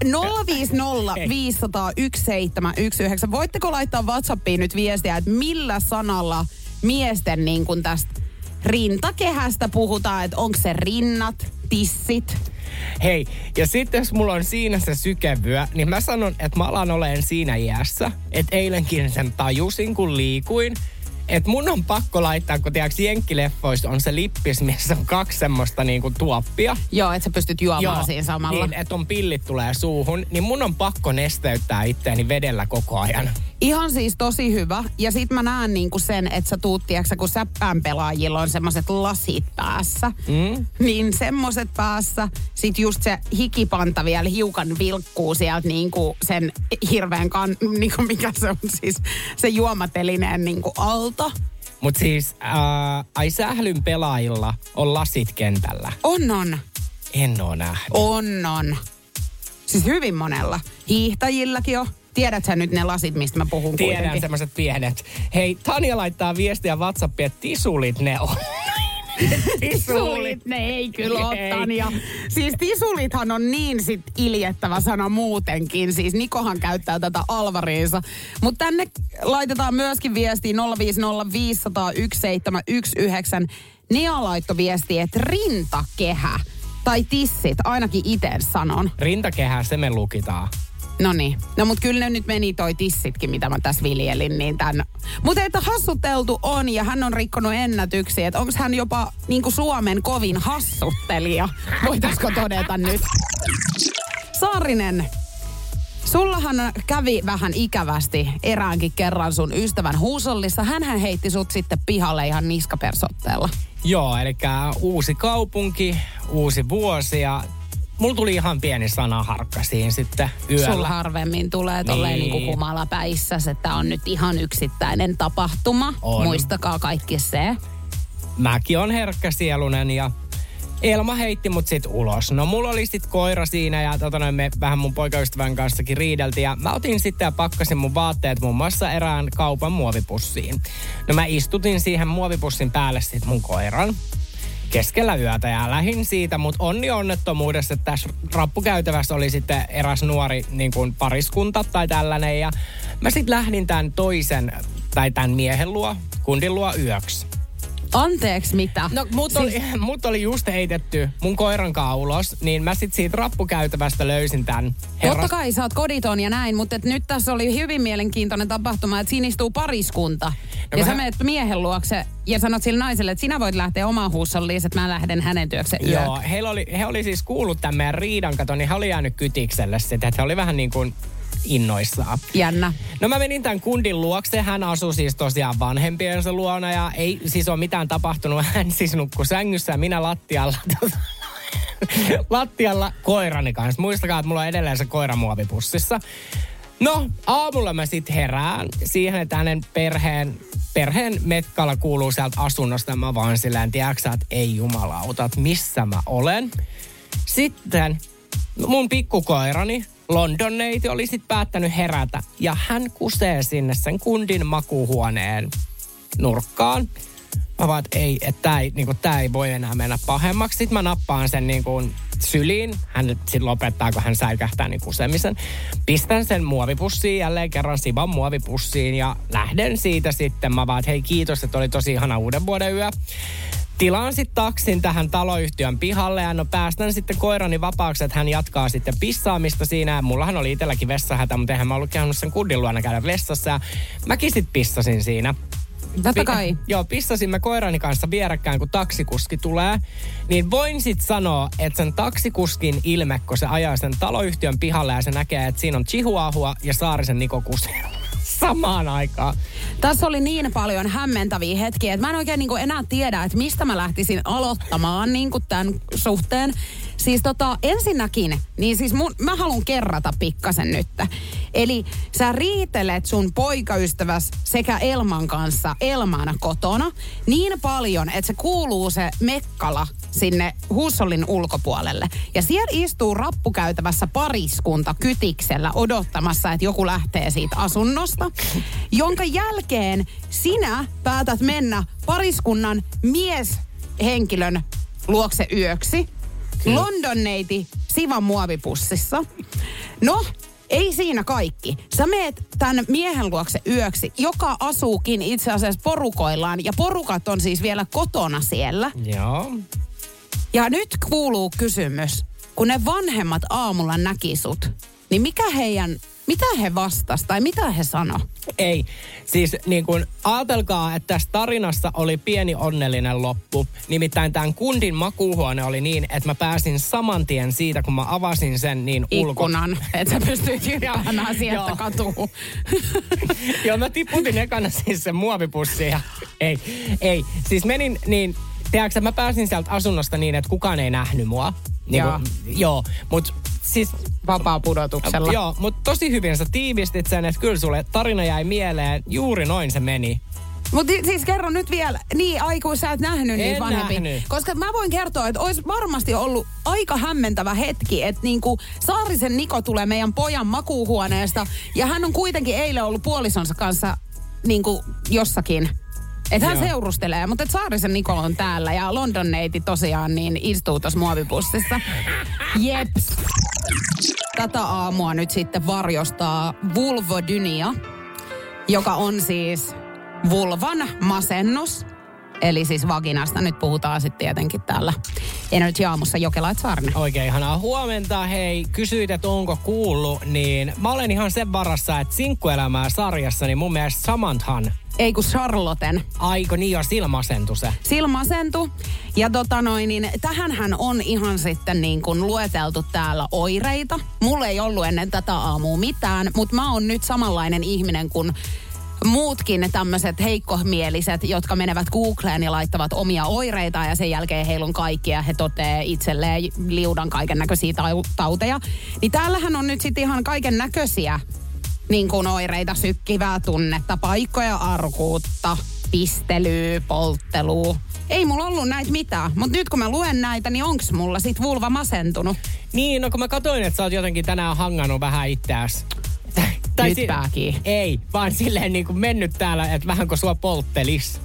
050 500 1719. Voitteko laittaa WhatsAppiin nyt viestiä, että millä sanalla miesten niin kuin tästä rintakehästä puhutaan, että onko se rinnat, tissit? Hei, ja sitten jos mulla on siinä se sykevyö, niin mä sanon, että mä alan olen siinä iässä, että eilenkin sen tajusin, kun liikuin, että mun on pakko laittaa, kun tiedätkö jenkkileffoissa on se lippis, missä on kaksi semmoista niinku tuoppia. Joo, että sä pystyt juomaan siinä samalla. Niin, että on pillit tulee suuhun, niin mun on pakko nesteyttää itseäni vedellä koko ajan. Ihan siis tosi hyvä. Ja sit mä näen niinku sen, että sä tuut, tiiäksä, kun säppään pelaajilla on semmoset lasit päässä. Mm. Niin semmoset päässä. Sit just se hikipanta vielä hiukan vilkkuu sieltä niinku sen hirveän kan, niinku mikä se on siis, se juomatelineen niinku alta. Mutta siis, ää, ai sählyn pelaajilla on lasit kentällä. On on. En oo nähnyt. On on. Siis hyvin monella. Hiihtäjilläkin on. Tiedät sä nyt ne lasit, mistä mä puhun Tiedän semmoiset pienet. Hei, Tanja laittaa viestiä WhatsAppiin, että tisulit ne on. Tisulit, ne ei kyllä ole, Ei. Tanja. Siis tisulithan on niin sit iljettävä sana muutenkin. Siis Nikohan käyttää tätä alvariinsa. Mutta tänne laitetaan myöskin viestiä 050501719. Nea laittoi viestiä, että rintakehä tai tissit, ainakin itse sanon. Rintakehää, se me lukitaan. No niin. No mut kyllä ne nyt meni toi tissitkin, mitä mä tässä viljelin. Niin tän... Mutta että hassuteltu on ja hän on rikkonut ennätyksiä. Että onko hän jopa niinku Suomen kovin hassuttelija? Voitaisko todeta nyt? Saarinen, sullahan kävi vähän ikävästi eräänkin kerran sun ystävän huusollissa. Hänhän heitti sut sitten pihalle ihan niskapersotteella. Joo, eli uusi kaupunki, uusi vuosi ja mulla tuli ihan pieni sanaharkka siinä sitten yöllä. Sulla harvemmin tulee tolleen Niin. niin. niin humalapäissä, että on nyt ihan yksittäinen tapahtuma. On. Muistakaa kaikki se. Mäkin on herkkäsielunen ja Elma heitti mut sit ulos. No mulla oli sit koira siinä ja tota noin, me vähän mun poikaystävän kanssakin riideltiin. Ja mä otin sitten ja pakkasin mun vaatteet muun muassa erään kaupan muovipussiin. No mä istutin siihen muovipussin päälle sit mun koiran keskellä yötä ja lähin siitä, mutta onni onnettomuudessa, että tässä rappukäytävässä oli sitten eräs nuori niin kuin pariskunta tai tällainen ja mä sitten lähdin tämän toisen tai tämän miehen luo, kundin luo yöksi. Anteeksi, mitä? No mut oli, siis... mut oli just heitetty mun koiran kanssa ulos, niin mä sit siitä rappukäytävästä löysin tämän herras... Totta kai sä oot koditon ja näin, mutta et nyt tässä oli hyvin mielenkiintoinen tapahtuma, että siinä istuu pariskunta. No ja mä... sä menet miehen luokse ja sanot sille naiselle, että sinä voit lähteä omaan huussolliin, että mä lähden hänen työkse Joo, he oli, he oli siis kuullut tämän meidän riidan katon, niin he oli jäänyt kytikselle sitä, että he oli vähän niin kuin innoissaan. Jännä. No mä menin tämän kundin luokse. Hän asui siis tosiaan vanhempiensa luona ja ei siis ole mitään tapahtunut. Hän siis nukkui sängyssä ja minä lattialla. lattialla koirani kanssa. Muistakaa, että mulla on edelleen se koiramuovipussissa. No, aamulla mä sitten herään siihen, että hänen perheen, perheen metkalla kuuluu sieltä asunnosta. Mä vaan silleen, tiedätkö että ei jumalauta, että missä mä olen. Sitten mun pikkukoirani London neiti oli sitten päättänyt herätä ja hän kusee sinne sen kundin makuuhuoneen nurkkaan. Mä vaan, että ei, että tämä ei, niinku, tää ei voi enää mennä pahemmaksi. Sitten mä nappaan sen niinku, syliin. Hän sitten lopettaa, kun hän säikähtää niin kusemisen. Pistän sen muovipussiin jälleen kerran Sivan muovipussiin ja lähden siitä sitten. Mä vaan, että hei kiitos, että oli tosi ihana uuden vuoden yö tilaan sitten taksin tähän taloyhtiön pihalle ja no päästän sitten koirani vapaaksi, että hän jatkaa sitten pissaamista siinä. Mullahan oli itselläkin vessahätä, mutta eihän mä ollut käynyt sen kundin luona käydä vessassa. Ja mäkin sitten pissasin siinä. Totta kai. Pi- joo, pissasimme koirani kanssa vierekkäin, kun taksikuski tulee. Niin voin sitten sanoa, että sen taksikuskin ilme, kun se ajaa sen taloyhtiön pihalle ja se näkee, että siinä on Chihuahua ja Saarisen Niko Kusero samaan aikaan. Tässä oli niin paljon hämmentäviä hetkiä, että mä en oikein niin enää tiedä, että mistä mä lähtisin aloittamaan niin tämän suhteen. Siis tota, ensinnäkin, niin siis mun, mä haluan kerrata pikkasen nyt. Eli sä riitelet sun poikaystäväs sekä Elman kanssa Elman kotona niin paljon, että se kuuluu se mekkala sinne Hussolin ulkopuolelle. Ja siellä istuu rappukäytävässä pariskunta kytiksellä odottamassa, että joku lähtee siitä asunnosta. Jonka jälkeen sinä päätät mennä pariskunnan mieshenkilön luokse yöksi. London neiti Sivan muovipussissa. No, ei siinä kaikki. Sä meet tämän miehen luokse yöksi, joka asuukin itse asiassa porukoillaan. Ja porukat on siis vielä kotona siellä. Joo. Ja nyt kuuluu kysymys. Kun ne vanhemmat aamulla näki sut, niin mikä heidän mitä he vastas tai mitä he sano? Ei. Siis niin kun, ajatelkaa, että tässä tarinassa oli pieni onnellinen loppu. Nimittäin tämän kundin makuuhuone oli niin, että mä pääsin saman tien siitä, kun mä avasin sen niin ulko... Ikkunan, että sä pystyit hyppäämään sieltä katuun. Joo, mä tiputin ekana siis sen muovipussiin ja ei, ei. Siis menin niin, tiedätkö, mä pääsin sieltä asunnosta niin, että kukaan ei nähnyt mua. Niin joo. Kun, joo, mutta siis... Vapaa pudotuksella. Joo, mutta tosi hyvin sä tiivistit sen, että kyllä sulle tarina jäi mieleen. Juuri noin se meni. Mutta siis kerro nyt vielä, niin aiku sä et nähnyt en niitä vanhempia. Nähnyt. Koska mä voin kertoa, että olisi varmasti ollut aika hämmentävä hetki, että niinku Saarisen Niko tulee meidän pojan makuuhuoneesta ja hän on kuitenkin eilen ollut puolisonsa kanssa niinku jossakin että hän Joo. seurustelee, mutta et Saarisen Niko on täällä ja London neiti tosiaan niin istuu tuossa muovipussissa. Jeps. Tätä aamua nyt sitten varjostaa vulvodynia, joka on siis vulvan masennus. Eli siis vaginasta nyt puhutaan sitten tietenkin täällä Energy Aamussa Jokelait Saarinen. Oikein ihanaa huomenta. Hei, kysyit, että onko kuullut, niin mä olen ihan sen varassa, että sinkkuelämää sarjassa, niin mun mielestä Samanthan ei kun Charlotten. Aiko niin jo, silmasentu se. Silmasentu. Ja tota noin, niin tähänhän on ihan sitten niin kuin lueteltu täällä oireita. Mulla ei ollut ennen tätä aamua mitään, mutta mä oon nyt samanlainen ihminen kuin muutkin tämmöiset heikkomieliset, jotka menevät Googleen ja laittavat omia oireita ja sen jälkeen heillä on kaikkia, he totee itselleen liudan kaiken näköisiä tauteja. Niin täällähän on nyt sitten ihan kaiken näköisiä niin kuin oireita, sykkivää tunnetta, paikkoja arkuutta, pistelyä, polttelua. Ei mulla ollut näitä mitään, mutta nyt kun mä luen näitä, niin onks mulla sit vulva masentunut? Niin, no kun mä katsoin, että sä oot jotenkin tänään hangannut vähän itseäsi. Nyt pääkin. Ei, vaan silleen niin kuin mennyt täällä, että vähän kuin sua polttelis.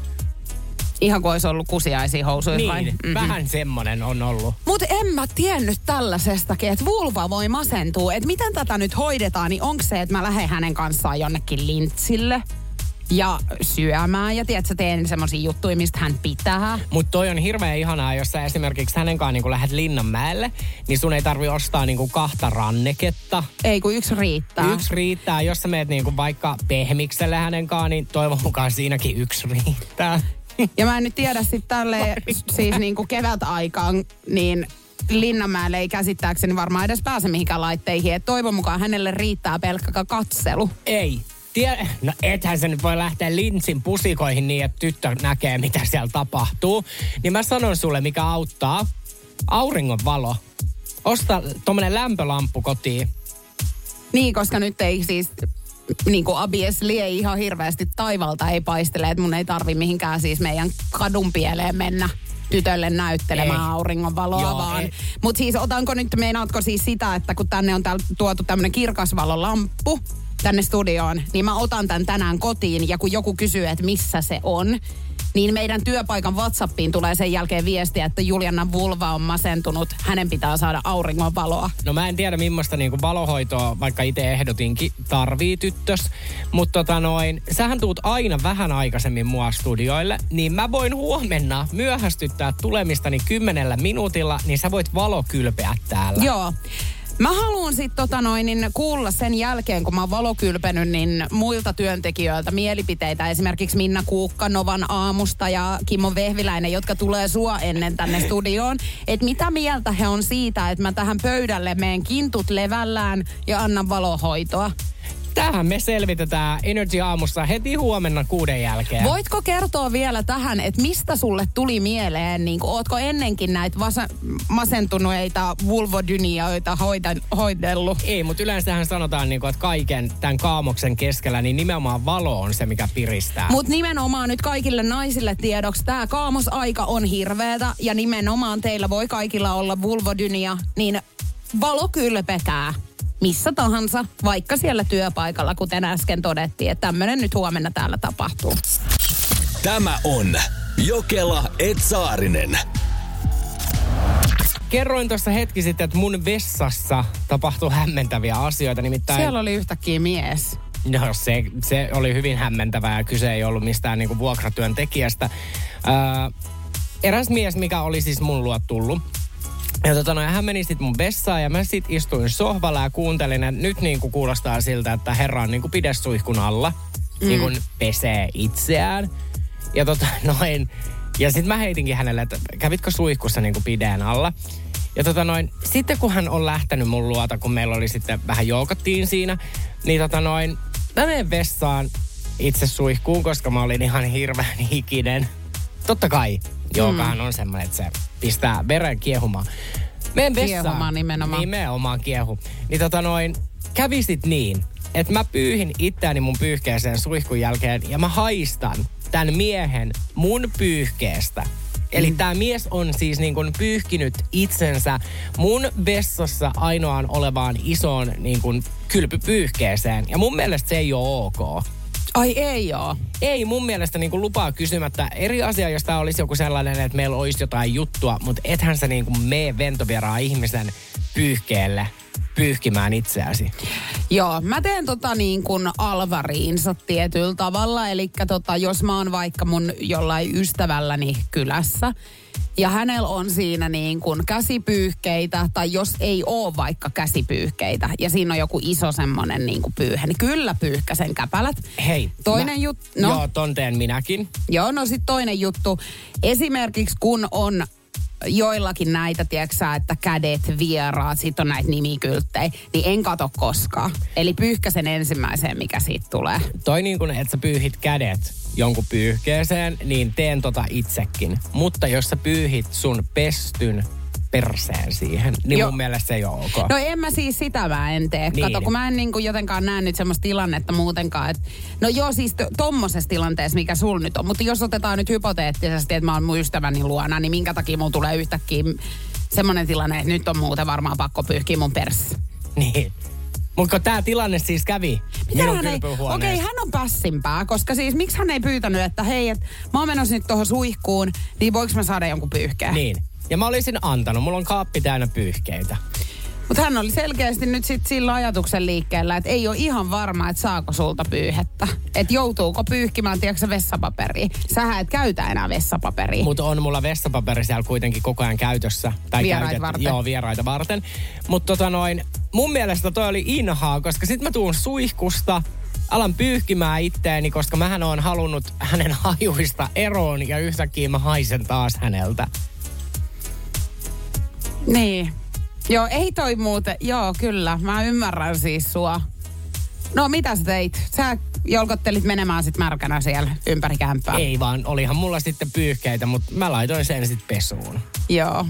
Ihan kuin olisi ollut kusiaisia housuja Niin, vai? mm-hmm. vähän semmonen on ollut. Mutta en mä tiennyt tällaisestakin, että vulva voi masentua. Että miten tätä nyt hoidetaan, niin onko se, että mä lähden hänen kanssaan jonnekin lintsille ja syömään. Ja tiedätkö, teen semmoisia juttuja, mistä hän pitää. Mutta toi on hirveän ihanaa, jos sä esimerkiksi hänen kanssaan niin lähdet Linnanmäelle, niin sun ei tarvi ostaa niin kuin kahta ranneketta. Ei kun yksi riittää. Yksi riittää. Jos sä meet niin kuin vaikka pehmikselle hänen kanssaan, niin toivon mukaan siinäkin yksi riittää. Ja mä en nyt tiedä sitten tälle siis niinku kevätaikaan, niin Linnanmäelle ei käsittääkseni varmaan edes pääse mihinkään laitteihin. Et toivon mukaan hänelle riittää pelkkä katselu. Ei. Tie- no ethän se nyt voi lähteä linsin pusikoihin niin, että tyttö näkee, mitä siellä tapahtuu. Niin mä sanon sulle, mikä auttaa. Auringon valo. Osta tommonen lämpölamppu kotiin. Niin, koska nyt ei siis niin kuin Abies lie ihan hirveästi taivalta ei paistele, että mun ei tarvi mihinkään siis meidän kadun pieleen mennä tytölle näyttelemään Ei. auringonvaloa Joo, vaan. Mutta siis otanko nyt, meinaatko siis sitä, että kun tänne on täällä tuotu tämmöinen kirkasvalolamppu tänne studioon, niin mä otan tämän tänään kotiin ja kun joku kysyy, että missä se on, niin meidän työpaikan WhatsAppiin tulee sen jälkeen viestiä, että Juliana Vulva on masentunut, hänen pitää saada auringonvaloa. No mä en tiedä millaista niinku valohoitoa, vaikka itse ehdotinkin, tarvii tyttös. Mutta tota noin, sähän tuut aina vähän aikaisemmin mua studioille, niin mä voin huomenna myöhästyttää tulemistani kymmenellä minuutilla, niin sä voit valokylpeä täällä. Joo. Mä haluan sitten tota niin kuulla sen jälkeen, kun mä oon valokylpenyt, niin muilta työntekijöiltä mielipiteitä. Esimerkiksi Minna Kuukka Novan aamusta ja Kimmo Vehviläinen, jotka tulee sua ennen tänne studioon. Että mitä mieltä he on siitä, että mä tähän pöydälle meen kintut levällään ja annan valohoitoa. Tähän me selvitetään Energy aamussa heti huomenna kuuden jälkeen. Voitko kertoa vielä tähän, että mistä sulle tuli mieleen, niin kuin, ootko ennenkin näitä vasa- masentuneita vulvodynioita hoitan, hoidellut? Ei, mutta yleensähän sanotaan, niinku, että kaiken tämän kaamoksen keskellä, niin nimenomaan valo on se, mikä piristää. Mutta nimenomaan nyt kaikille naisille tiedoksi, tämä kaamosaika on hirveetä ja nimenomaan teillä voi kaikilla olla vulvodynia, niin valo kylpekää missä tahansa, vaikka siellä työpaikalla, kuten äsken todettiin, että tämmöinen nyt huomenna täällä tapahtuu. Tämä on Jokela Etsaarinen. Kerroin tuossa hetki sitten, että mun vessassa tapahtui hämmentäviä asioita, nimittäin... Siellä oli yhtäkkiä mies. No se, se oli hyvin hämmentävää ja kyse ei ollut mistään niinku vuokratyöntekijästä. Ää, eräs mies, mikä oli siis mun luo tullut. Ja tota, no, ja hän meni sitten mun vessaan ja mä sit istuin sohvalla ja kuuntelin, että nyt niinku kuulostaa siltä, että herra on niinku pidessuihkun alla. Mm. Niin kuin pesee itseään. Ja tota noin, ja sitten mä heitinkin hänelle, että kävitkö suihkussa niinku pideen alla. Ja tota noin, sitten kun hän on lähtenyt mun luota, kun meillä oli sitten vähän joukattiin siinä, niin tota noin, mä menen vessaan itse suihkuun, koska mä olin ihan hirveän hikinen. Totta kai, joogahan on semmoinen, että se pistää veren kiehumaan. Menen vessaan. Kiehumaan nimenomaan. Nimenomaan kiehu. Niin tota noin, kävi sit niin, että mä pyyhin itseäni mun pyyhkeeseen suihkun jälkeen ja mä haistan tämän miehen mun pyyhkeestä. Eli mm. tämä mies on siis niin kuin pyyhkinyt itsensä mun vessassa ainoaan olevaan isoon niin kuin kylpypyyhkeeseen. Ja mun mielestä se ei ole ok. Ai ei oo. Ei mun mielestä niin kuin lupaa kysymättä. Eri asia, jos tämä olisi joku sellainen, että meillä olisi jotain juttua, mutta ethän sä niin kuin mene ventovieraan ihmisen pyyhkeelle pyyhkimään itseäsi. Joo, mä teen tota niin kuin alvariinsa tietyllä tavalla. Eli tota, jos mä oon vaikka mun jollain ystävälläni kylässä, ja hänellä on siinä niin kuin käsipyyhkeitä, tai jos ei ole vaikka käsipyyhkeitä, ja siinä on joku iso semmonen niin kuin pyyhe, niin kyllä pyyhkäsen käpälät. Hei. Toinen juttu, no. Joo, ton teen minäkin. Joo, no sitten toinen juttu. Esimerkiksi kun on joillakin näitä, tiedätkö sä, että kädet, vieraat, sitten on näitä nimikylttejä, niin en kato koskaan. Eli pyyhkäsen ensimmäiseen, mikä siitä tulee. Toi niin kuin, että sä pyyhit kädet jonkun pyyhkeeseen, niin teen tota itsekin. Mutta jos sä pyyhit sun pestyn perseen siihen. Niin Joo. mun mielestä se ei ole ok. No en mä siis sitä mä en tee. Niin. Kato, kun mä en niinku jotenkaan näe nyt semmoista tilannetta muutenkaan. Et, no joo, siis to, tommosessa tilanteessa, mikä sul nyt on. Mutta jos otetaan nyt hypoteettisesti, että mä oon mun ystäväni luona, niin minkä takia mulla tulee yhtäkkiä semmoinen tilanne, että nyt on muuten varmaan pakko pyyhkiä mun pers. Niin. Mutta tämä tilanne siis kävi minun hän ei, kylpyhuoneessa. okei, hän on pässimpää, koska siis miksi hän ei pyytänyt, että hei, et, mä oon menossa nyt tuohon suihkuun, niin voiko mä saada jonkun pyyhkeen? Niin. Ja mä olisin antanut. Mulla on kaappi täynnä pyyhkeitä. Mutta hän oli selkeästi nyt sit sillä ajatuksen liikkeellä, että ei ole ihan varma, että saako sulta pyyhettä. Että joutuuko pyyhkimään, tiedätkö vessapaperia. Sähän et käytä enää vessapaperia. Mutta on mulla vessapaperi siellä kuitenkin koko ajan käytössä. Tai Vieraita käytet- varten. Joo, vieraita varten. Mutta tota noin, mun mielestä toi oli inhaa, koska sit mä tuun suihkusta, alan pyyhkimään itteeni, koska mähän oon halunnut hänen hajuista eroon ja yhtäkkiä mä haisen taas häneltä. Niin. Joo, ei toi muuten. Joo, kyllä. Mä ymmärrän siis sua. No, mitä sä teit? Sä jolkottelit menemään sit märkänä siellä ympäri kämppää. Ei vaan, olihan mulla sitten pyyhkeitä, mutta mä laitoin sen sitten pesuun. Joo.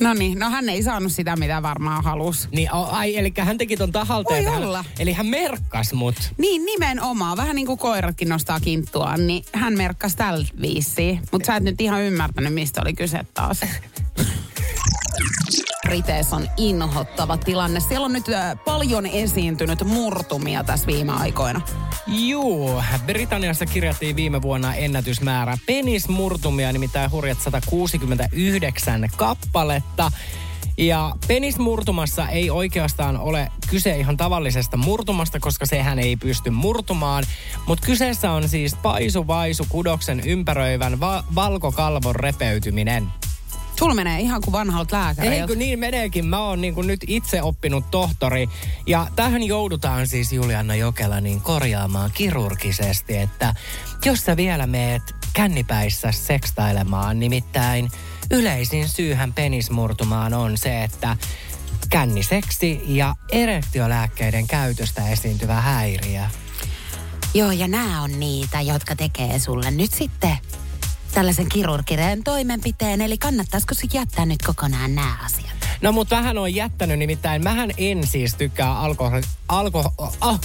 No niin, no hän ei saanut sitä, mitä varmaan halus. Niin, o- ai, eli hän teki ton tahalta. Voi hän- olla. Eli hän merkkas mut. Niin, nimenomaan. Vähän niin kuin koiratkin nostaa kinttuaan, niin hän merkkasi tällä viisiin. Mutta sä et nyt ihan ymmärtänyt, mistä oli kyse taas. Briteissä on inhottava tilanne. Siellä on nyt paljon esiintynyt murtumia tässä viime aikoina. Juu, Britanniassa kirjattiin viime vuonna ennätysmäärä penismurtumia, nimittäin hurjat 169 kappaletta. Ja penismurtumassa ei oikeastaan ole kyse ihan tavallisesta murtumasta, koska sehän ei pysty murtumaan. Mutta kyseessä on siis paisuvaisu kudoksen ympäröivän va- valkokalvon repeytyminen. Sulla menee ihan kuin vanhalta lääkäriltä. Eikö niin meneekin? Mä oon niin nyt itse oppinut tohtori. Ja tähän joudutaan siis Juliana Jokela niin korjaamaan kirurgisesti, että jos sä vielä meet kännipäissä sekstailemaan, nimittäin yleisin syyhän penismurtumaan on se, että känniseksi ja erektiolääkkeiden käytöstä esiintyvä häiriö. Joo, ja nämä on niitä, jotka tekee sulle nyt sitten tällaisen kirurgisen toimenpiteen. Eli kannattaisiko se jättää nyt kokonaan nämä asiat? No mut vähän on jättänyt, nimittäin mähän en siis tykkää alkoholi... Alko, oh,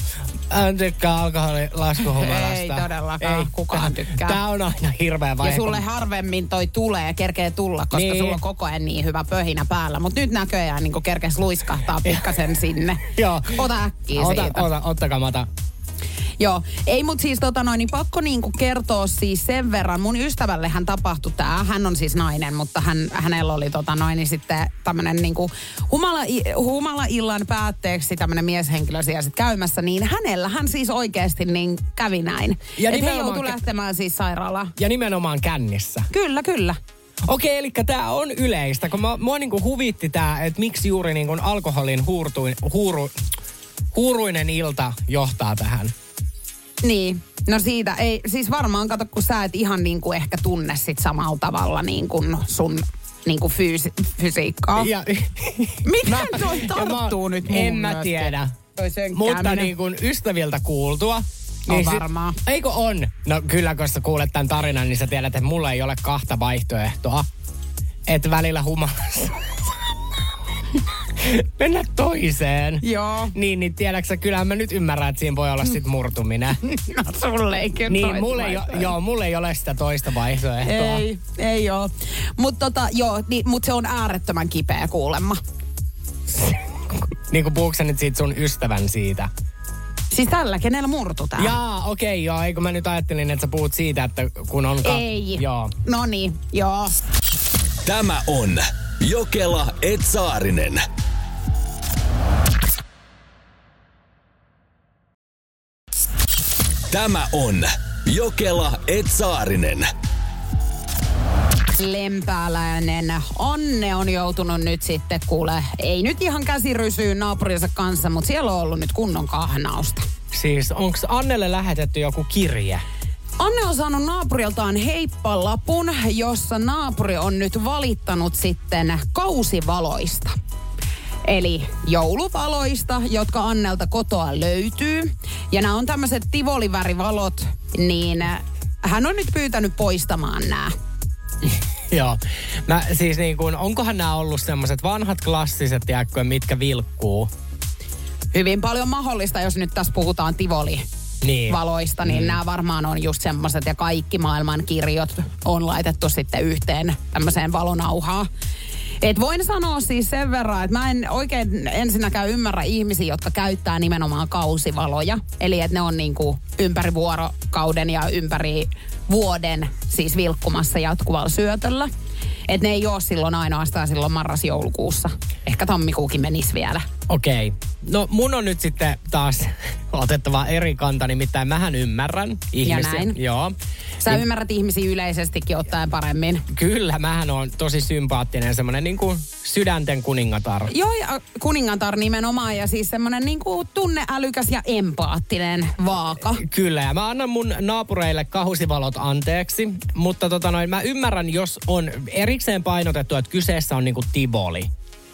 en tykkää alkoholilaskuhumalasta. Ei todellakaan. Kukaan tykkää. Tää on aina hirveä Ja vaihe. sulle harvemmin toi tulee ja kerkee tulla, koska Niin. sulla on koko ajan niin hyvä pöhinä päällä. Mutta nyt näköjään niin kerkes luiskahtaa pikkasen sinne. Joo. Ota äkkiä ota, siitä. ota, ottakaa mata. Joo, ei mut siis tota noin, niin pakko niinku kertoa siis sen verran. Mun ystävällehän tapahtui tää. Hän on siis nainen, mutta hän, hänellä oli tota noin, niin sitten tämmönen niinku humala, humala-illan päätteeksi tämmönen mieshenkilö siellä sit käymässä. Niin hänellä hän siis oikeasti niin kävi näin. Ja Et he nimenomaan joutui lähtemään siis sairaalaan. Ja nimenomaan kännissä. Kyllä, kyllä. Okei, eli tämä on yleistä, kun mä, mua niinku huvitti tämä, että miksi juuri niinku alkoholin huurtuin, huuru, huuruinen ilta johtaa tähän. Niin. No siitä ei, siis varmaan kato, kun sä et ihan niin kuin ehkä tunne sit samalla tavalla niin kuin sun niin kuin fyysi, fysiikkaa. Ja, Miten Mä- toi ja mä- tarttuu nyt En muuhun mä myöskin? tiedä. Mutta niin kuin ystäviltä kuultua. On niin varmaan. Eikö on? No kyllä, kun sä kuulet tämän tarinan, niin sä tiedät, että mulla ei ole kahta vaihtoehtoa. Että välillä humalassa. Mennä toiseen. Joo. Niin, niin tiedätkö sä, kyllähän mä nyt ymmärrän, että siinä voi olla sit murtuminen. No sulle ei kyllä niin, mulle ei, vaihtoehtoa. joo, mulle ei ole sitä toista vaihtoehtoa. Ei, ei oo. Mutta tota, joo, niin, mut se on äärettömän kipeä kuulemma. Niin kuin puhuuko nyt siitä sun ystävän siitä? Siis tällä, kenellä murtu tää? Jaa, okei, okay, joo. Eikö mä nyt ajattelin, että sä puhut siitä, että kun on... Ka- Ei. Joo. No niin, joo. Tämä on Jokela Etsaarinen. Tämä on Jokela Etsaarinen. Lempääläinen Anne on joutunut nyt sitten, kuule, ei nyt ihan käsirysyyn naapurinsa kanssa, mutta siellä on ollut nyt kunnon kahnausta. Siis onko Annelle lähetetty joku kirje? Anne on saanut naapuriltaan heippalapun, jossa naapuri on nyt valittanut sitten kausivaloista. Eli jouluvaloista, jotka Annelta kotoa löytyy. Ja nämä on tämmöiset tivolivärivalot, niin hän on nyt pyytänyt poistamaan nämä. Joo. Mä, siis niin kuin, onkohan nämä ollut semmoiset vanhat klassiset, tiedätkö, mitkä vilkkuu? Hyvin paljon mahdollista, jos nyt tässä puhutaan Tivoli Niin. valoista, niin mm. nämä varmaan on just semmoiset ja kaikki maailman kirjot on laitettu sitten yhteen tämmöiseen valonauhaan. Et voin sanoa siis sen verran, että mä en oikein ensinnäkään ymmärrä ihmisiä, jotka käyttää nimenomaan kausivaloja. Eli että ne on niinku ympäri vuorokauden ja ympäri vuoden siis vilkkumassa jatkuvalla syötöllä. Että ne ei ole silloin ainoastaan silloin marras-joulukuussa. Ehkä tammikuukin menisi vielä. Okei. Okay. No mun on nyt sitten taas otettava eri kanta, nimittäin mähän ymmärrän ihmisiä. näin. Joo. Sä niin. ymmärrät ihmisiä yleisestikin ottaen paremmin. Kyllä, mähän on tosi sympaattinen, semmoinen niin kuin sydänten kuningatar. Joo, ja kuningatar nimenomaan ja siis semmoinen niinku tunneälykäs ja empaattinen vaaka. Kyllä, ja mä annan mun naapureille kahusivalot anteeksi, mutta tota noin, mä ymmärrän, jos on erikseen painotettu, että kyseessä on niinku Tivoli.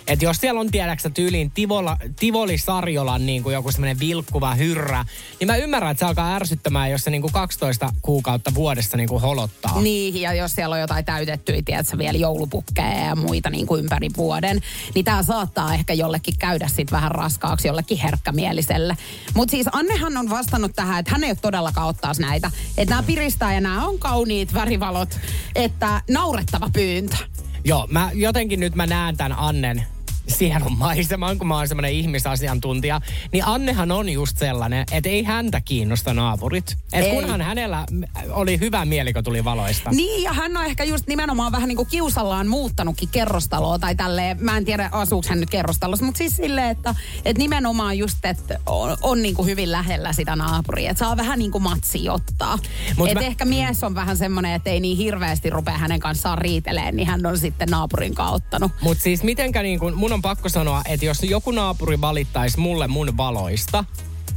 Että jos siellä on tiedäksä tyyliin Tivola, Tivoli Sarjolan niin kuin joku semmoinen vilkkuva hyrrä, niin mä ymmärrän, että se alkaa ärsyttämään, jos se niin kuin 12 kuukautta vuodessa niin kuin holottaa. Niin, ja jos siellä on jotain täytettyä, tiedätkö, vielä joulupukkeja ja muita niin kuin ympäri vuoden, niin tämä saattaa ehkä jollekin käydä sitten vähän raskaaksi jollekin herkkämieliselle. Mutta siis Annehan on vastannut tähän, että hän ei ole todellakaan ottaisi näitä. Että nämä piristää ja nämä on kauniit värivalot, että naurettava pyyntö. Joo, mä jotenkin nyt mä näen tämän Annen sielun maiseman, kun mä oon semmoinen ihmisasiantuntija, niin Annehan on just sellainen, että ei häntä kiinnosta naapurit. Et Ei. kunhan hänellä oli hyvä mieli, kun tuli valoista. Niin, ja hän on ehkä just nimenomaan vähän niin kuin kiusallaan muuttanutkin kerrostaloa tai tälleen, mä en tiedä asuuko hän nyt kerrostalossa, mutta siis silleen, että, että nimenomaan just, että on, on niin kuin hyvin lähellä sitä naapuria, että saa vähän niin kuin matsi ottaa. Mut Että mä- ehkä mies on vähän semmoinen, että ei niin hirveästi rupea hänen kanssaan riiteleen, niin hän on sitten naapurin kanssa ottanut. Mutta siis mitenkä niin kun, mun on pakko sanoa, että jos joku naapuri valittaisi mulle mun valoista,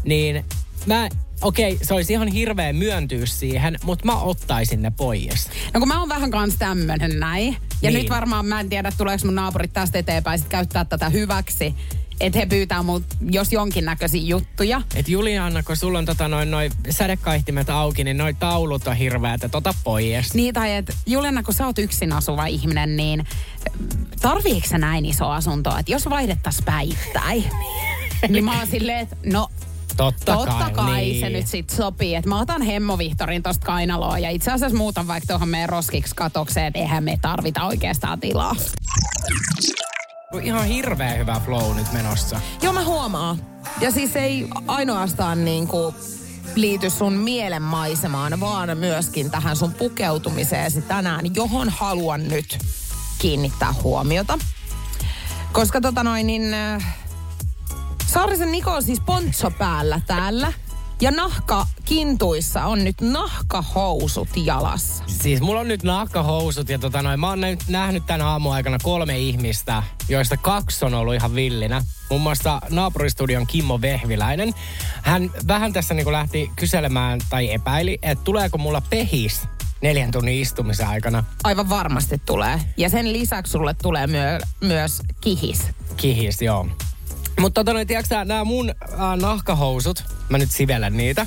niin mä, okei, se olisi ihan hirveä myöntyä siihen, mutta mä ottaisin ne pois. No kun mä oon vähän kans tämmönen näin. Ja Niin. nyt varmaan mä en tiedä, tuleeko mun naapurit tästä eteenpäin sit käyttää tätä hyväksi. Että he pyytää mut, jos jonkinnäköisiä juttuja. Et Juliana, kun sulla on tota noin, noin sädekaihtimet auki, niin noi taulut on hirveät, että ota pois. Niin tai että Juliana, kun sä oot yksin asuva ihminen, niin tarviiko sä näin iso asunto? Että jos vaihdettaisiin päittäin, niin mä oon silleen, että no Totta, Totta kai niin. se nyt sit sopii, että mä otan Hemmo Vihtorin tosta kainaloa ja itse asiassa muutan vaikka tuohon meidän roskiksi katokseen, että eihän me tarvita oikeastaan tilaa. Ihan hirveä hyvä flow nyt menossa. Joo, mä huomaan. Ja siis ei ainoastaan niin kuin liity sun mielen maisemaan, vaan myöskin tähän sun pukeutumiseesi tänään, johon haluan nyt kiinnittää huomiota. Koska tota noin, niin äh, Saarisen Niko on siis poncho päällä täällä. Ja nahka kintuissa on nyt nahkahousut jalassa. Siis mulla on nyt nahkahousut ja tota noin, mä oon nä- nähnyt tämän aamun aikana kolme ihmistä, joista kaksi on ollut ihan villinä. Muun muassa naapuristudion Kimmo Vehviläinen. Hän vähän tässä niinku lähti kyselemään tai epäili, että tuleeko mulla pehis neljän tunnin istumisen aikana. Aivan varmasti tulee. Ja sen lisäksi sulle tulee myö- myös kihis. Kihis, joo. Mutta tota noin, tiedätkö nämä mun äh, nahkahousut, mä nyt sivelen niitä.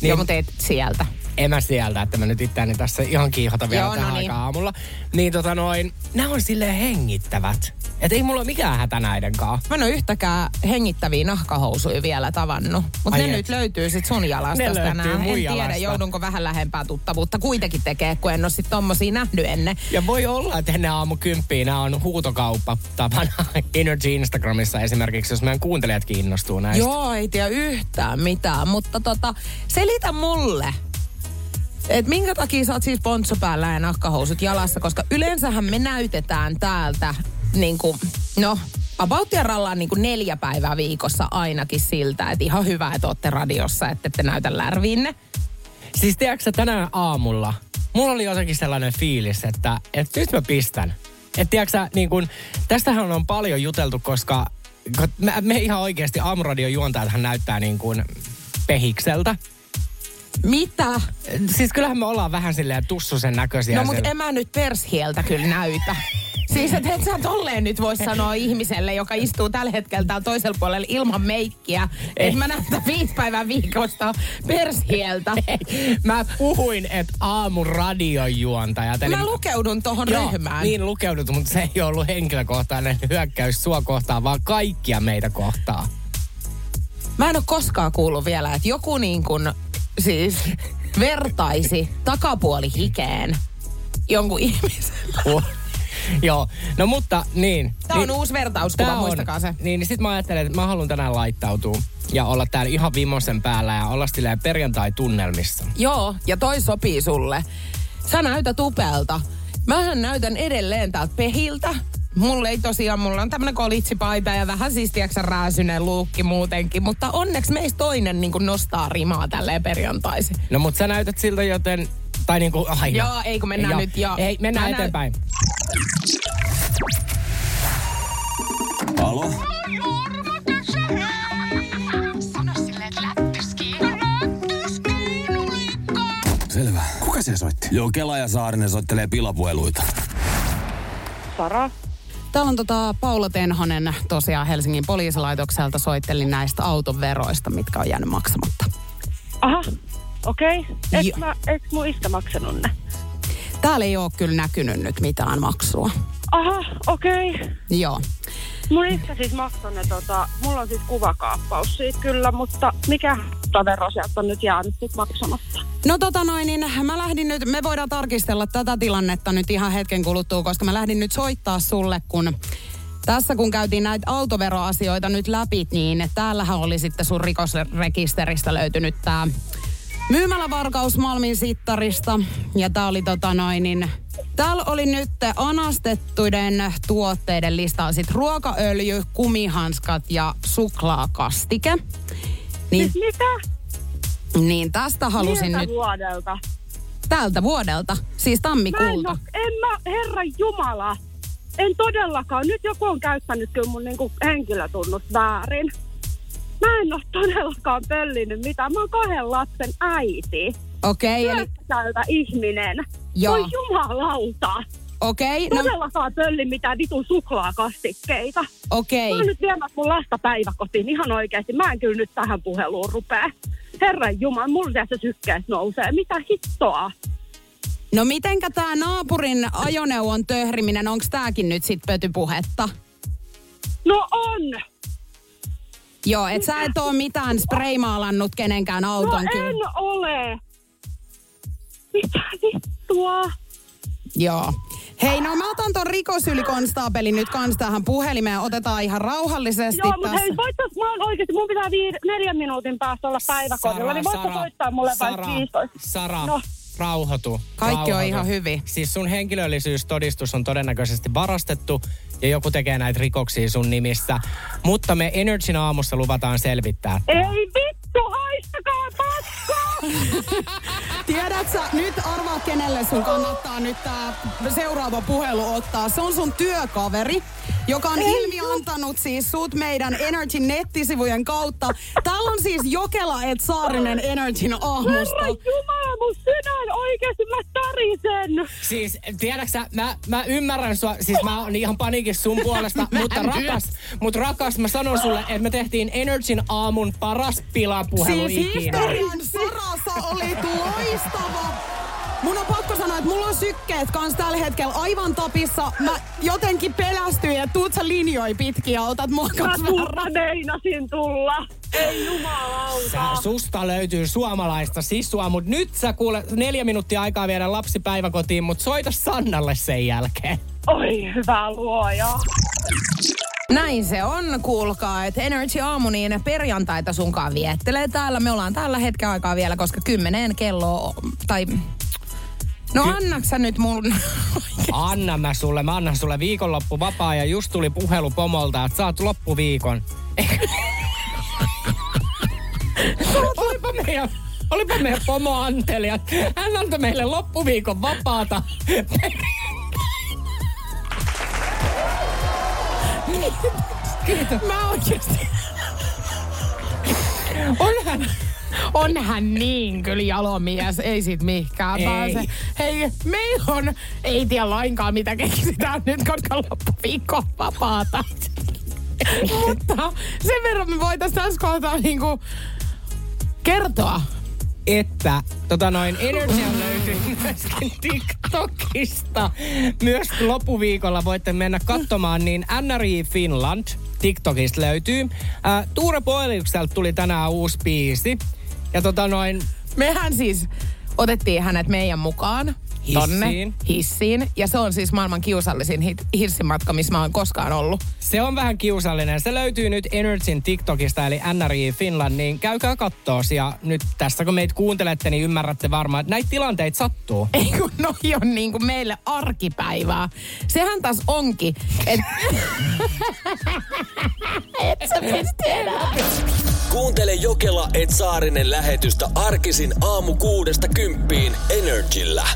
Niin. Joo, mutta et sieltä. En mä sieltä, että mä nyt itseäni tässä ihan kiihota vielä Joo, tähän no niin. aikaan aamulla. Niin tota noin, nämä on silleen hengittävät. Et ei mulla ole mikään hätä näiden kanssa. Mä en ole yhtäkään hengittäviä nahkahousuja vielä tavannut. Mutta ne et. nyt löytyy sit sun jalasta tänään. En tiedä, jalasta. joudunko vähän lähempää tuttavuutta kuitenkin tekee, kun en ole sit tommosia nähnyt ennen. Ja voi olla, että ennen aamu kymppiin nämä on huutokauppa tapana Energy Instagramissa esimerkiksi, jos meidän kuuntelijat kiinnostuu näistä. Joo, ei tiedä yhtään mitään, mutta tota, selitä mulle. Et minkä takia sä oot siis poncho päällä ja nahkahousut jalassa, koska yleensähän me näytetään täältä niin kuin, no, about rallaan niin kuin neljä päivää viikossa ainakin siltä, että ihan hyvä, että ootte radiossa, että ette näytä lärviinne. Siis tiedätkö tänään aamulla, mulla oli jotenkin sellainen fiilis, että, että nyt mä pistän. Että tiedätkö niin kun, tästähän on paljon juteltu, koska me, me ihan oikeasti aamuradion juontajathan näyttää niin kuin pehikseltä. Mitä? Siis kyllähän me ollaan vähän silleen tussusen näköisiä. No mutta siellä. en mä nyt pershieltä kyllä näytä. Siis et et sä tolleen nyt voi sanoa ihmiselle, joka istuu tällä hetkellä täällä toisella puolella ilman meikkiä, että mä näytän viisi päivää viikosta persieltä. Mä puhuin, että aamun radiojuontajat. eli- Mä lukeudun tohon Joo, ryhmään. Niin lukeudut, mutta se ei ollut henkilökohtainen hyökkäys sua kohtaan, vaan kaikkia meitä kohtaan. Mä en ole koskaan kuullut vielä, että joku niin kuin siis vertaisi takapuoli hikeen jonkun ihmisen. Uh. Joo, no mutta niin. Tämä on niin, uusi vertauskuva, on. muistakaa se. Niin, niin sit mä ajattelin, että mä haluan tänään laittautua ja olla täällä ihan viimeisen päällä ja olla silleen perjantai-tunnelmissa. Joo, ja toi sopii sulle. Sä näytät upealta. Mähän näytän edelleen täältä pehiltä. Mulla ei tosiaan, mulla on tämmönen kolitsipaita ja vähän siis tiiäksä rääsynen luukki muutenkin, mutta onneksi meistä toinen niin nostaa rimaa tälleen perjantaisin. No mut sä näytät siltä, joten... Tai niinku aina. Joo, ei kun mennään Joo. nyt, joo. Ei, mennään Mä näy- eteenpäin. Alo? Selvä. Se soitti? Joo, Kela ja Saarinen soittelee pilapueluita. Sara. Täällä on tota Paula Tenhonen tosiaan Helsingin poliisilaitokselta soittelin näistä autoveroista, mitkä on jäänyt maksamatta. Aha, okei. Okay. Et mä, et mun iskä maksanut ne? Täällä ei ole kyllä näkynyt nyt mitään maksua. Aha, okei. Okay. Joo. Mun iskä siis maksoi ne, tota, mulla on siis kuvakaappaus siitä kyllä, mutta mikä vero sieltä on nyt jäänyt sit maksamatta? No tota noin, niin mä lähdin nyt, me voidaan tarkistella tätä tilannetta nyt ihan hetken kuluttua, koska mä lähdin nyt soittaa sulle, kun tässä kun käytiin näitä autoveroasioita nyt läpi, niin täällähän oli sitten sun rikosrekisteristä löytynyt tämä myymälävarkaus Malmin sittarista. Ja tää oli tota noin, niin Täällä oli nyt anastettuiden tuotteiden listaa sit ruokaöljy, kumihanskat ja suklaakastike. Niin, Siis mitä? Niin tästä halusin Miltä nyt vuodelta? tältä vuodelta, siis Mä en, tammikuulta. oo, en mä, herra Jumala, en todellakaan. Nyt joku on käyttänyt kyllä mun niinku henkilötunnus väärin. Mä en oo todellakaan pöllinyt mitään. Mä oon kahden lapsen äiti. Okei, eli Työssäkäyvä ihminen. Joo. Voi jumalauta. okei, no Todellakaan pölli mitään vitun suklaakastikkeita. okei. Mä oon nyt viemässä mun lasta päiväkotiin ihan oikeasti. Mä en kyllä nyt tähän puheluun rupea. Herran Jumala, mulla se sykkeet nousee. Mitä hittoa? No mitenkä tää naapurin ajoneuvon töhriminen, onks tääkin nyt sit pötypuhetta? No on. Joo, et sä et oo mitään spraymaalannut kenenkään No auton en kyllä. ole. Mitä vittua? Joo. Hei, no mä otan ton rikosylikonstaapelin nyt kans tähän puhelimeen. Otetaan ihan rauhallisesti Joo, mutta hei, voittais, mä oon oikeesti, mun pitää viid, neljän minuutin päästä olla päiväkodilla, niin voitko soittaa mulle Sara, vaikka 15? Sara, No. rauhoitu. Kaikki on rauhoitu. ihan hyvin. Siis sun henkilöllisyystodistus on todennäköisesti varastettu ja joku tekee näitä rikoksia sun nimissä. Mutta me Energyn aamussa luvataan selvittää. Ei vittu, haistakaa paskaa! Tiedät sä, nyt arvaa kenelle sun kannattaa nyt tää seuraava puhelu ottaa. Se on sun työkaveri, joka on ilmi antanut siis sut meidän Energy nettisivujen kautta. Täällä on siis Jokela et Saarinen Energyn aamusta. Herra Jumala, mun sydän oikeesti mä tarisen! Siis, tiedäksä, mä, mä ymmärrän sua, siis mä oon ihan paniikissa sun puolesta, mutta rakas, mutta rakas, mä sanon sulle, että me tehtiin Energyn aamun paras pilapuhelu Siis ikinä. historian sarassa oli loistava. Mun on pakko sanoa, että mulla on sykkeet kans tällä hetkellä aivan tapissa. Mä jotenkin pelästyin, että tuut sä linjoi pitkin ja otat mua Mä kans meinasin tulla. Ei jumalauta. Sä, susta löytyy suomalaista sisua, mutta nyt sä kuule neljä minuuttia aikaa viedä lapsi päiväkotiin, mutta soita Sannalle sen jälkeen. Oi, hyvä luoja. Näin se on, kuulkaa, että Energy Aamu niin perjantaita sunkaan viettelee täällä. Me ollaan tällä hetken aikaa vielä, koska kymmeneen kello, tai... No Ky- nyt mun... Anna mä sulle, mä annan sulle viikonloppu vapaa ja just tuli puhelu pomolta, että saat loppuviikon. olipa meidän, olipa meidän pomo Antelia. Hän antoi meille loppuviikon vapaata. Mä oikeesti... Onhan, On hän niin kyllä jalomies, ei sit mihinkään Ei. pääse. Hei, meillä on, ei tiedä lainkaan mitä keksitään nyt, koska loppuviikko vapaata. Mutta sen verran me voitaisiin tässä kohtaa niinku kertoa. Että tota noin Energy löytyy myöskin TikTokista. Myös loppuviikolla voitte mennä katsomaan, niin NRI Finland TikTokista löytyy. Äh, Tuure Poiliukselta tuli tänään uusi biisi. Ja tota noin, Mehän siis otettiin hänet meidän mukaan tonne Hissiin. hissiin. Ja se on siis maailman kiusallisin hit- hissimatka, missä mä oon koskaan ollut. se on vähän kiusallinen. Se löytyy nyt Energyn TikTokista, eli NRI Finland, niin käykää kattoo. Ja nyt tässä kun meitä kuuntelette, niin ymmärrätte varmaan, että näitä tilanteita sattuu. Ei kun noi on niin kuin meille arkipäivää. Sehän taas onkin, että... Et sä pysty enää. Kuuntele Jokela et Saarinen lähetystä arkisin aamu kuudesta kymppiin Energillä.